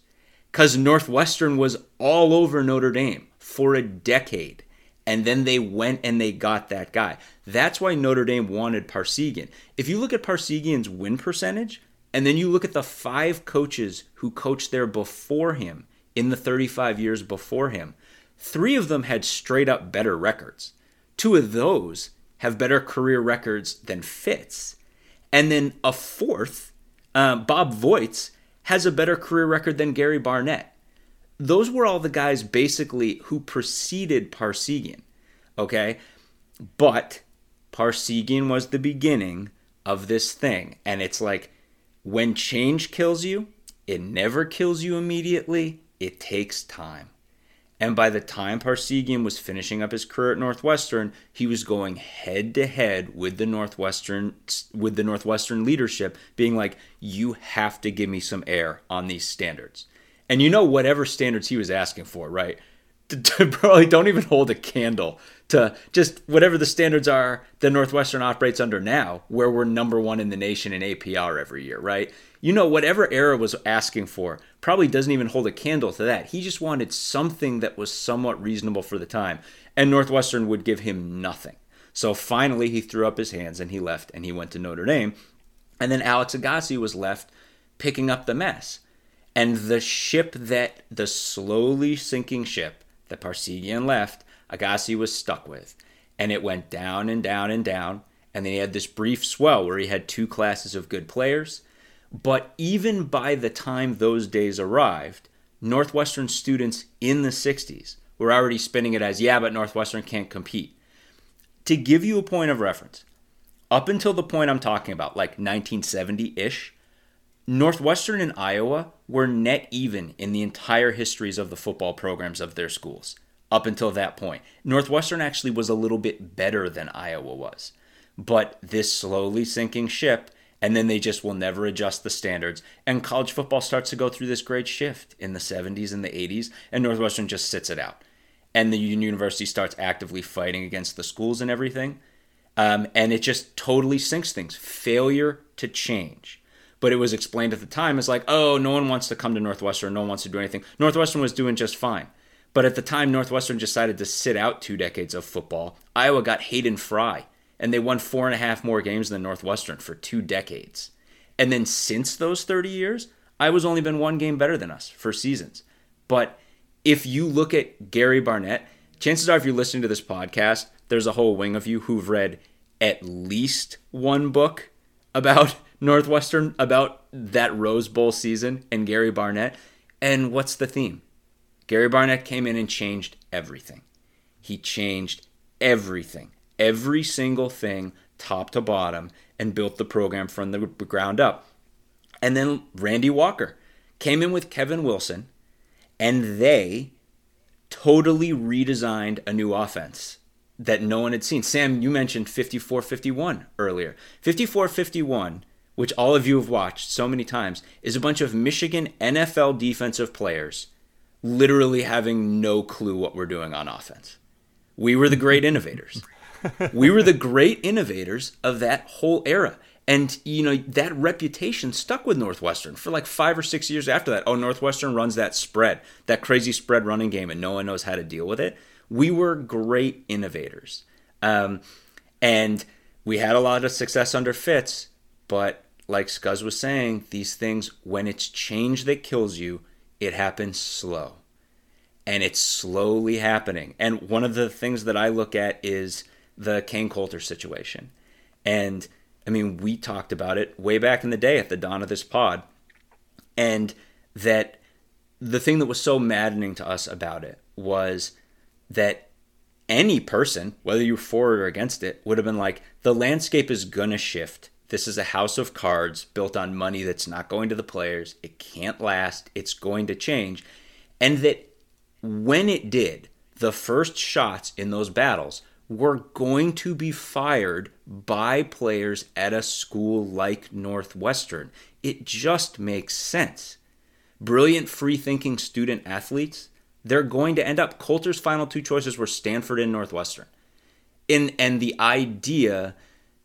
Because Northwestern was all over Notre Dame for a decade and then they went and they got that guy. That's why Notre Dame wanted Parseghian. If you look at Parseghian's win percentage, and then you look at the five coaches who coached there before him in the 35 years before him, three of them had straight up better records. Two of those have better career records than Fitz. And then a fourth, uh, Bob Voigt, has a better career record than Gary Barnett those were all the guys basically who preceded Parseghian. Okay? But Parseghian was the beginning of this thing. And it's like when change kills you, it never kills you immediately, it takes time. And by the time Parseghian was finishing up his career at Northwestern, he was going head to head with the Northwestern with the Northwestern leadership being like you have to give me some air on these standards and you know whatever standards he was asking for, right? (laughs) Probably don't even hold a candle to just whatever the standards are that Northwestern operates under now, where we're number one in the nation in APR every year, right? You know, whatever Ara was asking for probably doesn't even hold a candle to that. He just wanted something that was somewhat reasonable for the time, and Northwestern would give him nothing. So finally, he threw up his hands and he left and he went to Notre Dame. And then Alex Agase was left picking up the mess. And the ship that, the slowly sinking ship that Parseghian left, Agase was stuck with. And it went down and down and down. And then he had this brief swell where he had two classes of good players. But even by the time those days arrived, Northwestern students in the 60s were already spinning it as, yeah, but Northwestern can't compete. To give you a point of reference, up until the point I'm talking about, like 1970 ish, Northwestern and Iowa were net even in the entire histories of the football programs of their schools up until that point. Northwestern actually was a little bit better than Iowa was. But this slowly sinking ship, and then they just will never adjust the standards. And college football starts to go through this great shift in the 70s and the 80s, and Northwestern just sits it out. And the university starts actively fighting against the schools and everything. Um, and it just totally sinks things. Failure to change. But it was explained at the time as like, oh, no one wants to come to Northwestern. No one wants to do anything. Northwestern was doing just fine. But at the time, Northwestern decided to sit out two decades of football. Iowa got Hayden Fry, and they won four and a half more games than Northwestern for two decades. And then since those 30 years, Iowa's only been one game better than us for seasons. But if you look at Gary Barnett, chances are if you're listening to this podcast, there's a whole wing of you who've read at least one book (laughs) about Northwestern, about that Rose Bowl season and Gary Barnett. And what's the theme? Gary Barnett came in and changed everything. He changed everything, every single thing, top to bottom, and built the program from the ground up. And then Randy Walker came in with Kevin Wilson, and they totally redesigned a new offense that no one had seen. Sam, you mentioned 54 51 earlier. 54 51, which all of you have watched so many times, is a bunch of Michigan NFL defensive players literally having no clue what we're doing on offense. We were the great innovators. we were the great innovators of that whole era. And, you know, that reputation stuck with Northwestern for like five or six years after that. Oh, Northwestern runs that spread, that crazy spread running game, and no one knows how to deal with it. We were great innovators. Um, and we had a lot of success under Fitz, but like Scuzz was saying, these things, when it's change that kills you, it happens slow. And it's slowly happening. And one of the things that I look at is the Kain Colter situation. And I mean, we talked about it way back in the day at the dawn of this pod. And that the thing that was so maddening to us about it was that any person, whether you're for it or against it, would have been like, the landscape is going to shift. This is a house of cards built on money that's not going to the players. It can't last. It's going to change. And that when it did, the first shots in those battles were going to be fired by players at a school like Northwestern. It just makes sense. Brilliant, free thinking student athletes, they're going to end up. Colter's final two choices were Stanford and Northwestern. In, and the idea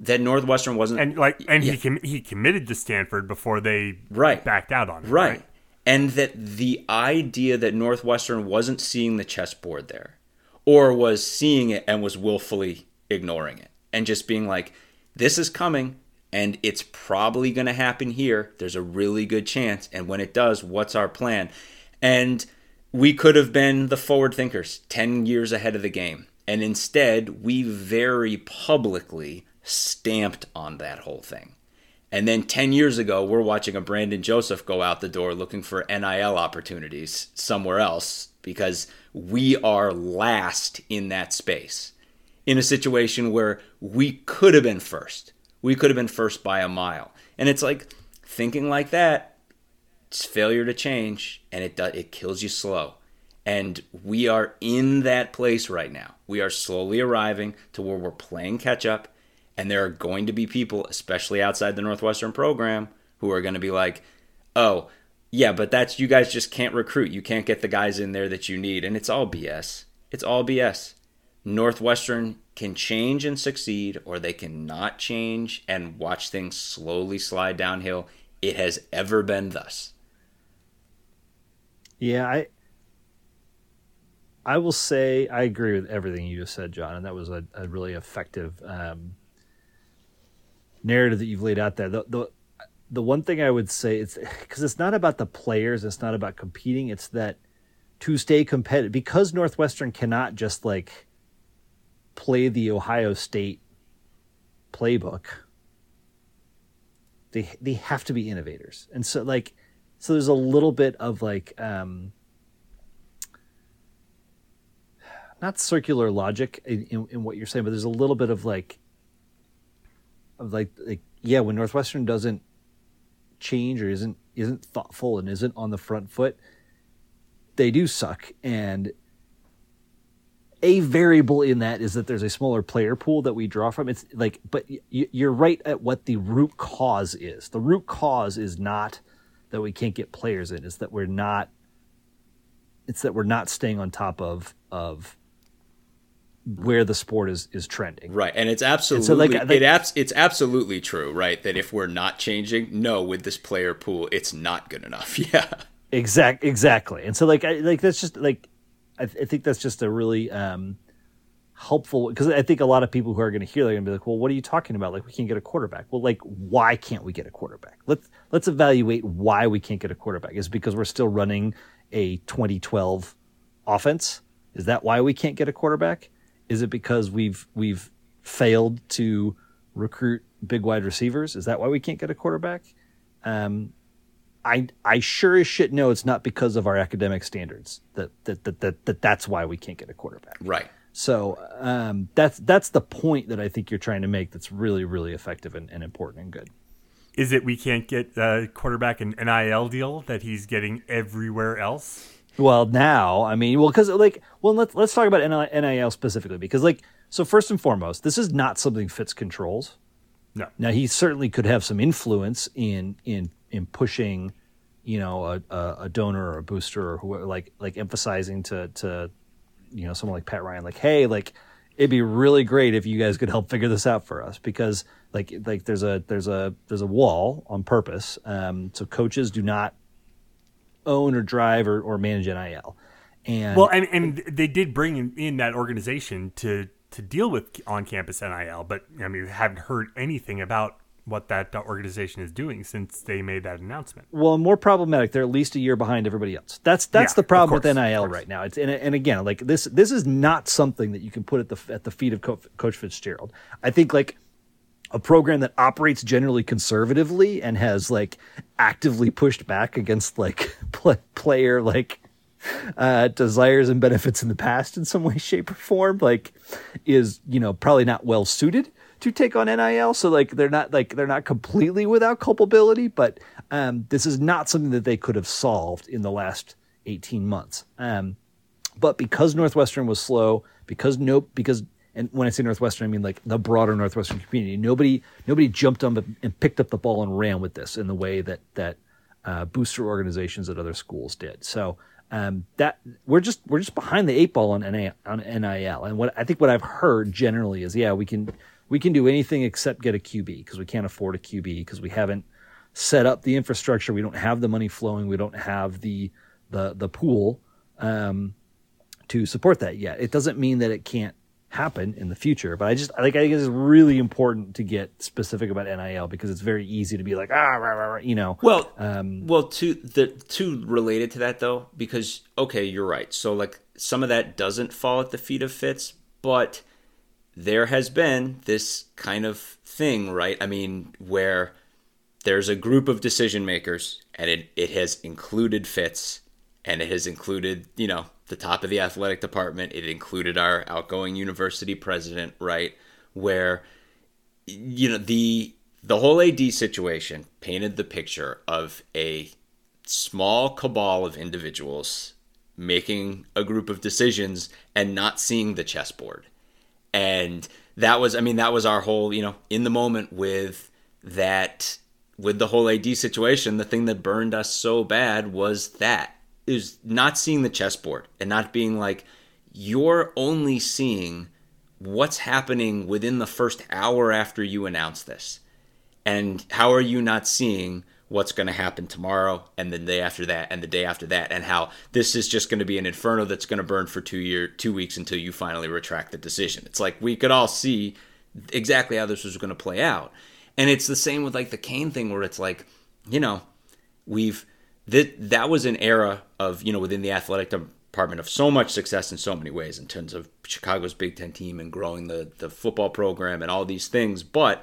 that Northwestern wasn't. And like, and yeah. he com- he committed to Stanford before they right. backed out on it. Right. right. And that the idea that Northwestern wasn't seeing the chessboard there or was seeing it and was willfully ignoring it and just being like, this is coming and it's probably going to happen here. There's a really good chance. And when it does, what's our plan? And we could have been the forward thinkers 10 years ahead of the game. And instead, we very publicly stamped on that whole thing. And then 10 years ago, we're watching a Brandon Joseph go out the door looking for NIL opportunities somewhere else because we are last in that space in a situation where we could have been first. We could have been first by a mile. And it's like thinking like that, it's failure to change and it does, it kills you slow. And we are in that place right now. We are slowly arriving to where we're playing catch up and there are going to be people, especially outside the Northwestern program, who are going to be like, "Oh, yeah, but that's you guys just can't recruit. You can't get the guys in there that you need. And it's all BS. It's all BS. Northwestern can change and succeed, or they cannot change and watch things slowly slide downhill. It has ever been thus. Yeah, I I will say I agree with everything you just said, John, and that was a, a really effective um, narrative that you've laid out there. The, the the one thing I would say is because it's not about the players, it's not about competing. It's that to stay competitive because Northwestern cannot just like play the Ohio State playbook. They they have to be innovators, and so like so there's a little bit of like um, not circular logic in, in, in what you're saying, but there's a little bit of like like like yeah when Northwestern doesn't change or isn't isn't thoughtful and isn't on the front foot, they do suck. And a variable in that is that there's a smaller player pool that we draw from. It's like, but you're right at what the root cause is. The root cause is not that we can't get players in. It's that we're not. It's that we're not staying on top of of where the sport is is trending. Right, and it's absolutely and so like, like, it abs- it's absolutely true, right? That if we're not changing, no, with this player pool, it's not good enough. (laughs) Yeah, exact exactly. And so like I, like that's just like I, th- I think that's just a really um, helpful because I think a lot of people who are going to hear they're going to be like, well, what are you talking about? Like we can't get a quarterback. Well, like why can't we get a quarterback? Let's let's evaluate why we can't get a quarterback. Is because we're still running a 2012 offense? Is that why we can't get a quarterback? Is it because we've we've failed to recruit big wide receivers? Is that why we can't get a quarterback? Um, I I sure as shit know it's not because of our academic standards that that that, that, that that's why we can't get a quarterback. Right. So um, that's that's the point that I think you're trying to make. That's really really effective and, and important and good. Is it we can't get a quarterback an NIL deal that he's getting everywhere else? Well, now, I mean, well, because like, well, let's let's talk about NIL specifically because, like, so first and foremost, this is not something Fitz controls. No. Now he certainly could have some influence in in in pushing, you know, a, a, donor or a booster or who like like emphasizing to to, you know, someone like Pat Ryan, like, hey, like, it'd be really great if you guys could help figure this out for us because like like there's a there's a there's a wall on purpose, um, so coaches do not own or drive or, or manage NIL. And well, and, and they did bring in, that organization to to deal with on campus NIL, but I mean, we haven't heard anything about what that organization is doing since they made that announcement. Well, more problematic. They're at least a year behind everybody else. That's that's yeah, the problem course, with NIL right now. It's and, and again, like this this is not something that you can put at the at the feet of Coach Fitzgerald. I think like a program that operates generally conservatively and has like actively pushed back against like (laughs) pl- player like uh, desires and benefits in the past in some way, (laughs) shape, or form, like is you know probably not well suited to take on NIL. So like they're not like they're not completely without culpability, but um, this is not something that they could have solved in the last eighteen months. Um, but because Northwestern was slow, because no, because and when I say Northwestern, I mean like the broader Northwestern community. Nobody nobody jumped on and picked up the ball and ran with this in the way that that uh, booster organizations at other schools did. So um, that we're just we're just behind the eight ball on NIL, on NIL. And what I think what I've heard generally is yeah we can we can do anything except get a QB because we can't afford a QB because we haven't set up the infrastructure. We don't have the money flowing. We don't have the the the pool um, to support that yet. It doesn't mean that it can't happen in the future. But I just I think I think it's really important to get specific about NIL because it's very easy to be like ah rah, rah, rah, you know. Well, um, well, to the two related to that though, because okay, you're right. So like some of that doesn't fall at the feet of Fitz, but there has been this kind of thing, right? I mean, where there's a group of decision makers, and it it has included Fitz, and it has included you know the top of the athletic department. It included our outgoing university president, right? Where you know the the whole AD situation painted the picture of a small cabal of individuals making a group of decisions and not seeing the chessboard. And that was I mean that was our whole, you know, in the moment with that with the whole AD situation, the thing that burned us so bad was that is not seeing the chessboard and not being like you're only seeing what's happening within the first hour after you announce this. And how are you not seeing what's going to happen tomorrow and the day after that and the day after that and how this is just going to be an inferno that's going to burn for 2 year 2 weeks until you finally retract the decision. It's like we could all see exactly how this was going to play out. And it's the same with like the Kain thing where it's like, you know, we've that that was an era of you know within the athletic department of so much success in so many ways in terms of Chicago's Big Ten team and growing the the football program and all these things, but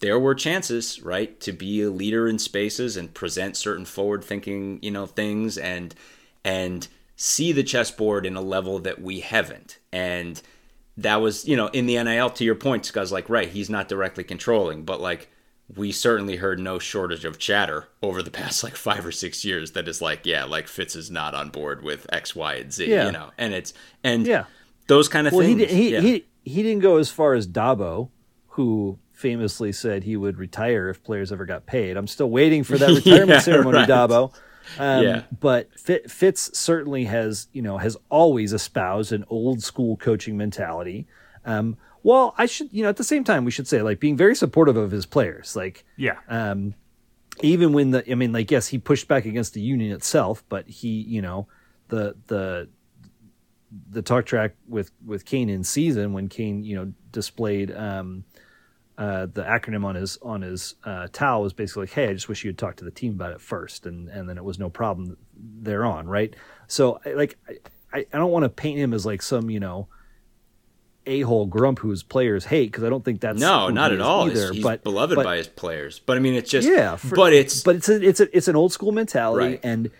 there were chances, right, to be a leader in spaces and present certain forward thinking, you know, things and and see the chessboard in a level that we haven't. And that was, you know, in the NIL to your point, guys like, right, he's not directly controlling, but like we certainly heard no shortage of chatter over the past like five or six years that is like, yeah, like Fitz is not on board with X, Y, and Z, yeah. you know, and it's and yeah, those kind of well, things. He, he, yeah. he he didn't go as far as Dabo, who famously said he would retire if players ever got paid. I'm still waiting for that (laughs) retirement yeah, ceremony, right. Dabo. Um, Yeah. But Fit, Fitz certainly has, you know, has always espoused an old school coaching mentality. Um, well, I should, you know, at the same time, we should say like being very supportive of his players. Like, Yeah. um, even when the, I mean, like, yes, he pushed back against the union itself, but he, you know, the the the talk track with with Kain in season when Kain, you know, displayed um, uh, the acronym on his on his uh, towel was basically like, "Hey, I just wish you had talked to the team about it first, and and then it was no problem thereon, right? So, like, I, I don't want to paint him as like some, you know, a hole grump whose players hate because I don't think that's No, who not at all. Either, He's, he's but beloved but- by his players. But I mean, it's just yeah, for- but it's but it's a, it's a, it's an old school mentality, Right. and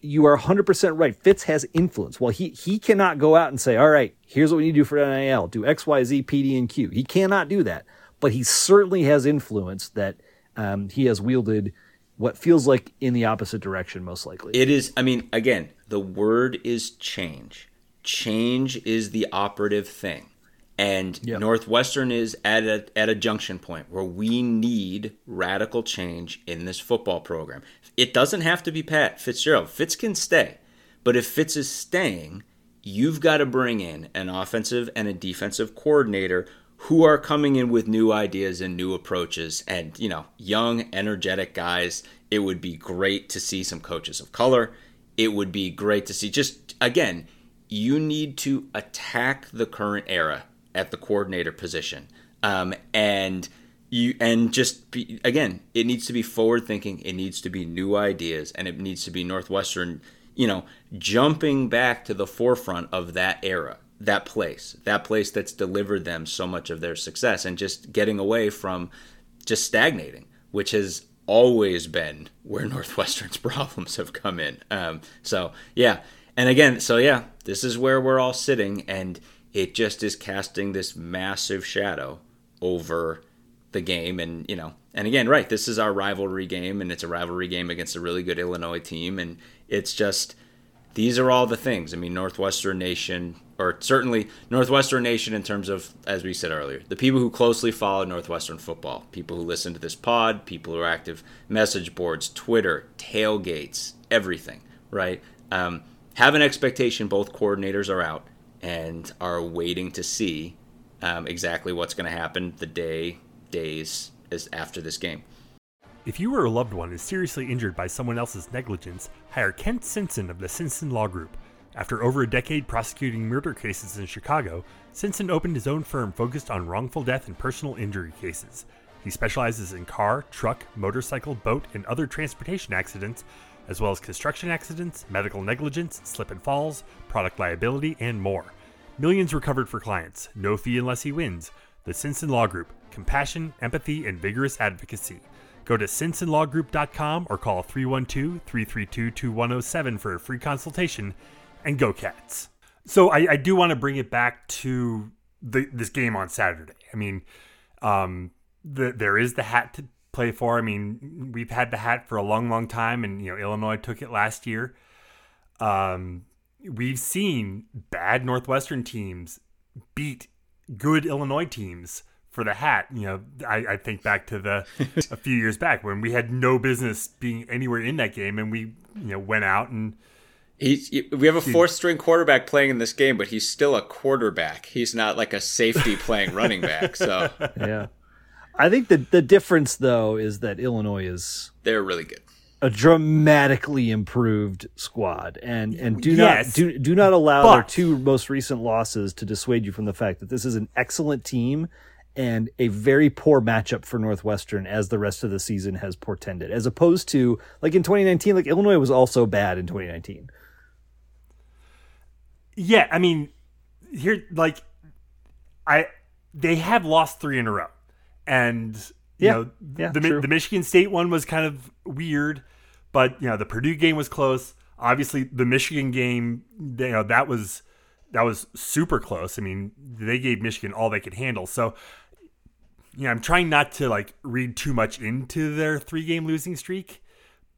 you are 100 percent right. Fitz has influence. Well, he he cannot go out and say, "All right, here's what we need to do for NIL: do X, Y, Z, P, D, and Q." He cannot do that, but he certainly has influence that um, he has wielded. What feels like in the opposite direction, most likely. It is. I mean, again, the word is change. Change is the operative thing, and Yep. Northwestern is at a at a junction point where we need radical change in this football program. It doesn't have to be Pat Fitzgerald. Fitz can stay, but if Fitz is staying, you've got to bring in an offensive and a defensive coordinator who are coming in with new ideas and new approaches and you know young energetic guys it would be great to see some coaches of color it would be great to see just again you need to attack the current era at the coordinator position. Um, and you and just be, again it needs to be forward thinking. It needs to be new ideas and it needs to be northwestern you know jumping back to the forefront of that era that place that place that's delivered them so much of their success and just getting away from just stagnating which has always been where (laughs) northwestern's problems have come in. Um, so yeah. And again so yeah this is where we're all sitting and it just is casting this massive shadow over the game. And you know and again right this is our rivalry game and it's a rivalry game against a really good illinois team. And it's just these are all the things. I mean northwestern nation or certainly northwestern nation in terms of as we said earlier the people who closely follow northwestern football people who listen to this pod people who are active message boards twitter tailgates everything right? Um, have an expectation both coordinators are out and are waiting to see um, exactly what's going to happen the day days is after this game. If you or a loved one is seriously injured by someone else's negligence, hire Kent Simpson of the Simpson Law Group. After over a decade prosecuting murder cases in Chicago, Simpson opened his own firm focused on wrongful death and personal injury cases. He specializes in car, truck, motorcycle, boat, and other transportation accidents, as well as construction accidents, medical negligence, slip and falls, product liability, and more. Millions recovered for clients, no fee unless he wins. The Simpson Law Group compassion, empathy, and vigorous advocacy. Go to simpsonlawgroup.com or call 312 332 2107 for a free consultation and go cats. So I, I do want to bring it back to the, this game on Saturday. I mean, um, the, there is the hat to play for. I mean, we've had the hat for a long, long time, and you know Illinois took it last year. Um, we've seen bad Northwestern teams beat good Illinois teams for the hat. You know, I, I think back to the (laughs) a few years back when we had no business being anywhere in that game, and we you know went out and He's, we have a fourth string quarterback playing in this game, but he's still a quarterback. He's not like a safety playing running back. So (laughs) yeah, I think the the difference though is that Illinois is they're really good. a dramatically improved squad. And and do Yes, not do, do not allow their two most recent losses to dissuade you from the fact that this is an excellent team and a very poor matchup for Northwestern as the rest of the season has portended as opposed to like in 2019 like Illinois was also bad in 2019 Yeah, I mean, here like I they have lost three in a row, and you Yeah, know yeah, the true. the Michigan State one was kind of weird, but you know the Purdue game was close. Obviously, the Michigan game, you know that was that was super close. I mean, they gave Michigan all they could handle. So, you know, I'm trying not to like read too much into their three game losing streak,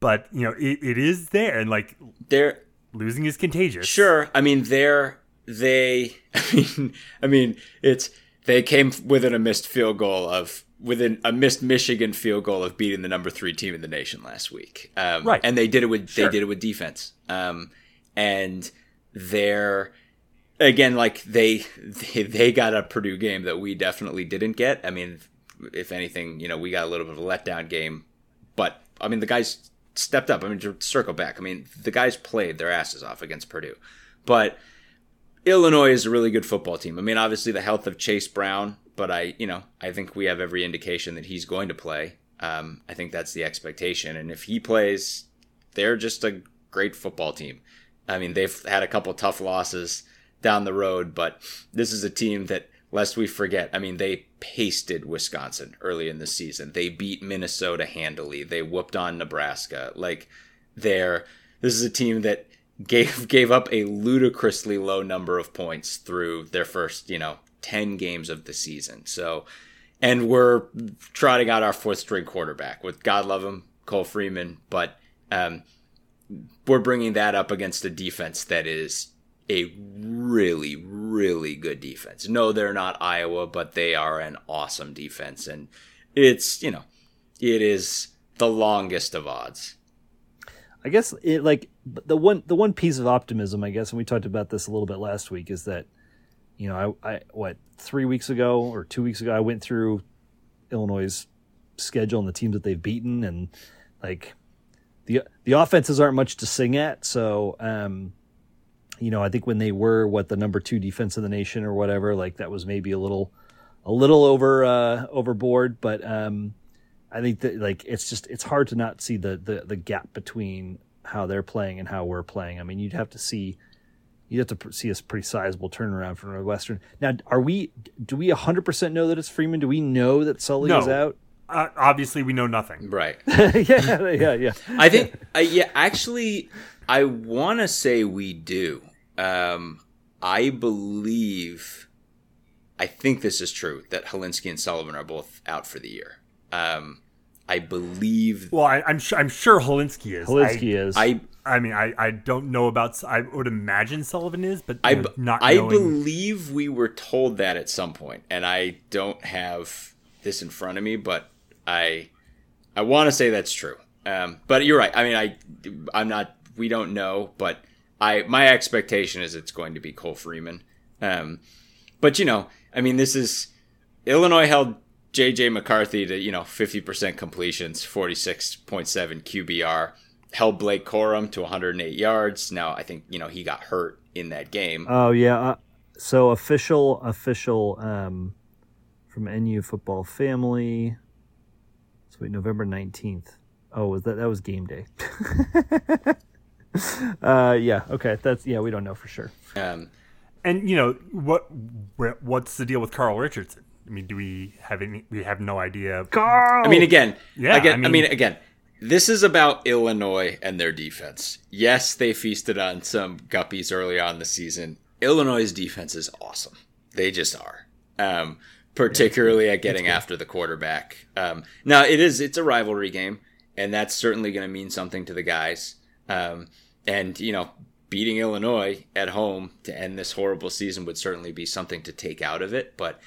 but you know it, it is there, and like They're losing is contagious. Sure. I mean, they're they. (laughs) I mean, I mean, it's they came within a missed field goal of within a missed Michigan field goal of beating the number three team in the nation last week. Um, Right. And they did it with Sure. they did it with defense. Um, and they're again like they, they they got a Purdue game that we definitely didn't get. I mean, if anything, you know, we got a little bit of a letdown game, but I mean, the guys stepped up. I mean, to circle back, I mean, the guys played their asses off against Purdue, but Illinois is a really good football team. I mean, obviously the health of Chase Brown, but I, you know, I think we have every indication that he's going to play. Um, I think that's the expectation, and if he plays, they're just a great football team. I mean, they've had a couple tough losses down the road, but this is a team that, lest we forget, I mean, they pasted Wisconsin early in the season. They beat Minnesota handily. They whooped on Nebraska. Like, they're this is a team that gave (laughs) gave up a ludicrously low number of points through their first, you know, 10 games of the season. So, and we're trotting out our fourth string quarterback with God love him, Cole Freeman, but um, we're bringing that up against a defense that is a really, really good defense. No, they're not Iowa, but they are an awesome defense. And it's, you know, it is the longest of odds. I guess it like the one the one piece of optimism, I guess, and we talked about this a little bit last week, is that you know I, I what three weeks ago or two weeks ago I went through Illinois' schedule and the teams that they've beaten, and like the the offenses aren't much to sing at. So, um, you know, I think when they were what the number two defense in the nation or whatever, like that was maybe a little a little over uh, overboard, but um, I think that like it's just it's hard to not see the the the gap between how they're playing and how we're playing. I mean, you'd have to see you'd have to see a pretty sizable turnaround from Northwestern. Now, are we do we 100% know that it's Freeman? Do we know that Sully No. is out? Uh, obviously, we know nothing. Right. (laughs) yeah, yeah, yeah. I think, uh, yeah, actually, I want to say we do. Um, I believe, I think this is true that Hilinski and Sullivan are both out for the year. Um, I believe. Well, I, I'm sure I'm sure Hilinski is. Hilinski I, is. I I mean, I, I don't know about. I would imagine Sullivan is, but I, you know, not I knowing. believe we were told that at some point, and I don't have this in front of me, but I I want to say that's true. Um, but you're right. I mean, I I'm not. We don't know, but I my expectation is it's going to be Cole Freeman. Um, but you know, I mean, this is Illinois held JJ McCarthy to you know 50% completions, 46.7 QBR. Held Blake Corum to 108 yards. Now I think you know he got hurt in that game. Oh yeah. Uh, so official official um, from NU football family. So wait, November nineteenth. Oh, was that that was game day? (laughs) uh, yeah. Okay. That's yeah. We don't know for sure. Um, And you know what? What's the deal with Carl Richardson? I mean, do we have any? We have no idea. Carl. I mean, again, Yeah, again, I I mean- mean, again, this is about Illinois and their defense. Yes, they feasted on some guppies early on the season. Illinois' defense is awesome. They just are. Um, particularly at getting after the quarterback. Um, now it is it's a rivalry game, and that's certainly going to mean something to the guys. Um, and you know, beating Illinois at home to end this horrible season would certainly be something to take out of it. But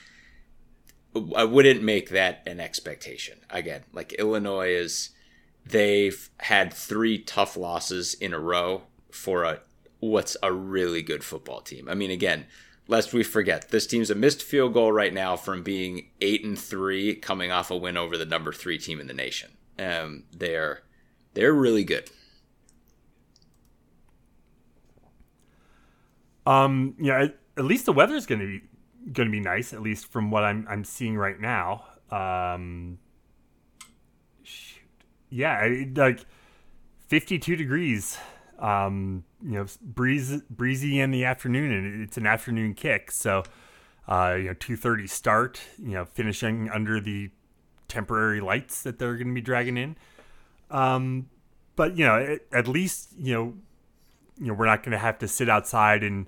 I wouldn't make that an expectation. Again, like Illinois is, they've had three tough losses in a row for a what's a really good football team. I mean, again, lest we forget, this team's a missed field goal right now from being eight and three, coming off a win over the number three team in the nation. Um, they're they're really good. Um, know, at, least the weather's going to be going to be nice. At least from what I'm I'm seeing right now. Um, shoot, yeah, I- like 52 degrees. Um, you know, breeze breezy in the afternoon, and it's an afternoon kick. So, uh, you know, 2:30 start. You know, finishing under the temporary lights that they're going to be dragging in. Um, but you know, at, at least you know you know we're not going to have to sit outside in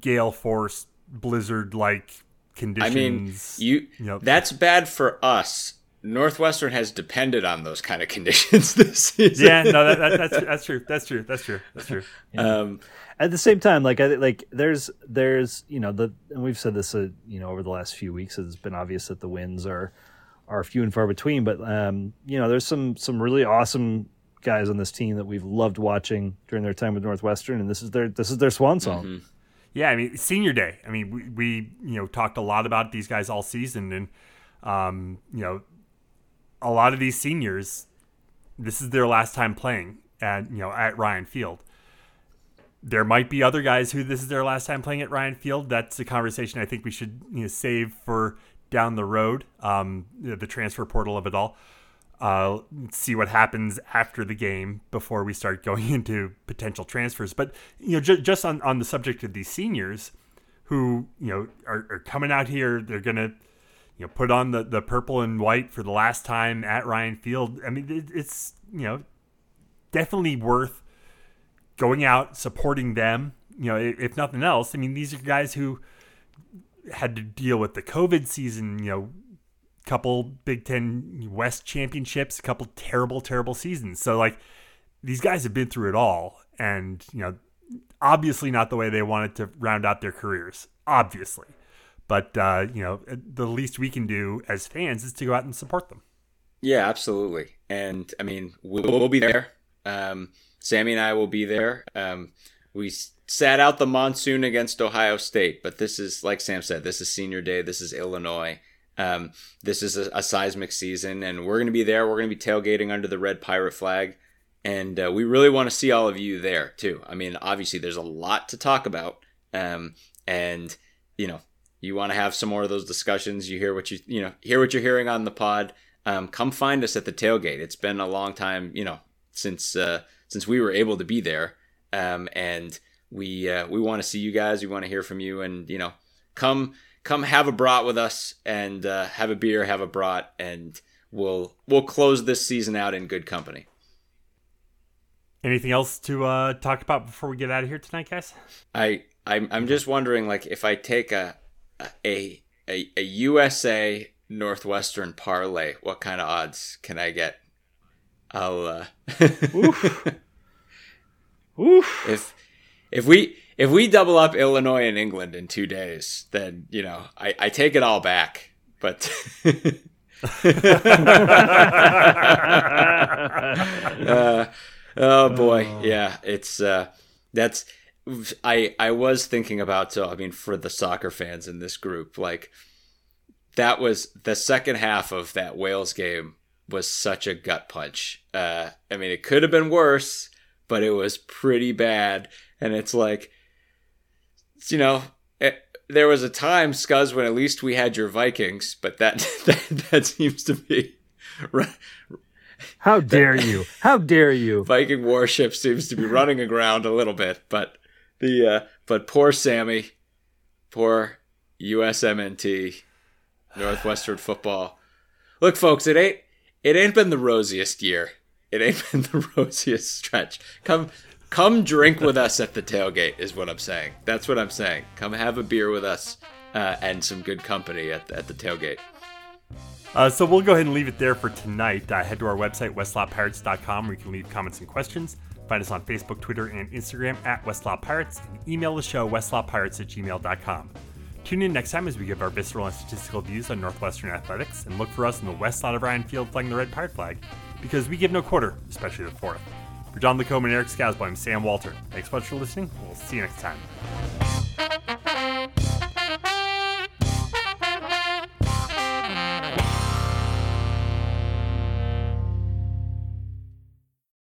gale force blizzard like conditions. I mean, you you know- that's bad for us. Northwestern has depended on those kind of (laughs) conditions this season. yeah, no, that, that, that's that's true. That's true. That's true. That's true. Um, at the same time, like I like there's there's you know the and we've said this uh, you know over the last few weeks. It's been obvious that the winds are are few and far between. But um, you know, there's some some really awesome guys on this team that we've loved watching during their time with Northwestern, and this is their this is their swan song. Mm-hmm. Yeah, I mean, senior day. I mean, we, we you know talked a lot about these guys all season, and um, you know, a lot of these seniors, this is their last time playing at you know at Ryan Field. There might be other guys who this is their last time playing at Ryan Field. That's a conversation I think we should you know save for down the road. Um, the transfer portal of it all uh, see what happens after the game before we start going (laughs) into potential transfers. But you know, ju- just on, on the subject of these seniors who you know are, are coming out here, they're gonna you know put on the, the purple and white for the last time at Ryan Field. I mean, it, it's you know definitely worth going out supporting them. You know, if nothing else, I mean, these are guys who had to deal with the COVID season. You know, couple Big Ten West championships, a couple terrible, terrible seasons. So like these guys have been through it all, and you know, obviously not the way they wanted to round out their careers, obviously. But uh, you know, the least we can do as fans is to go out and support them. Yeah, absolutely. And I mean, we'll, we'll be there. Um, Sammy and I will be there. Um, we sat out the monsoon against Ohio State, but this is like Sam said, this is senior day. This is Illinois. Um, this is a, a, seismic season, and we're going to be there. We're going to be tailgating under the red pirate flag, and uh, we really want to see all of you there too. I mean, obviously, there's a lot to talk about, um, and you know, you want to have some more of those discussions. You hear what you you know hear what you're hearing on the pod. Um, come find us at the tailgate. It's been a long time, you know, since uh, since we were able to be there, um, and we uh, we want to see you guys. We want to hear from you, and you know, come come have a brat with us and uh, have a beer, have a brat, and we'll we'll close this season out in good company. Anything else to uh, talk about before we get out of here tonight, guys? I I'm I'm just wondering, like, if I take a a a, a USA Northwestern parlay, what kind of odds can I get? I'll uh, (laughs) Oof. Oof. if if we if we double up Illinois and England in two days, then you know I, I take it all back. But (laughs) uh, oh boy, oh. yeah, it's uh, that's I I was thinking about so I mean for the soccer fans in this group, like that was the second half of that Wales game was such a gut punch. Uh, I mean, it could have been worse, but it was pretty bad. And it's like you know, it, eh, there was a time, Scuzz, when at least we had your Vikings, but that (laughs) that, that seems to be. How dare you? How dare you? Viking warship seems to be running aground a little bit, but the uh, but poor Sammy, poor USMNT, Northwestern football. Look, folks, it ain't it ain't been the rosiest year. It ain't (laughs) been the rosiest stretch. Come come drink with us at the tailgate is what I'm saying. That's what I'm saying. Come have a beer with us uh, and some good company at, at the tailgate. Uh, so we'll go ahead and leave it there for tonight. Uh, head to our website, westlotpirates.com, where you can leave comments and questions. Find us on Facebook, Twitter, and Instagram at Westlot Pirates, and email the show, westlotpirates at gmail.com. Tune in next time as we give our visceral and statistical views on Northwestern athletics, and look for us in the west lot of Ryan Field flying the red pirate flag, because we give no quarter, especially the fourth. For John Lacombe and Eric Skazbo, I'm Sam Walter. Thanks so much for listening. We'll see you next time.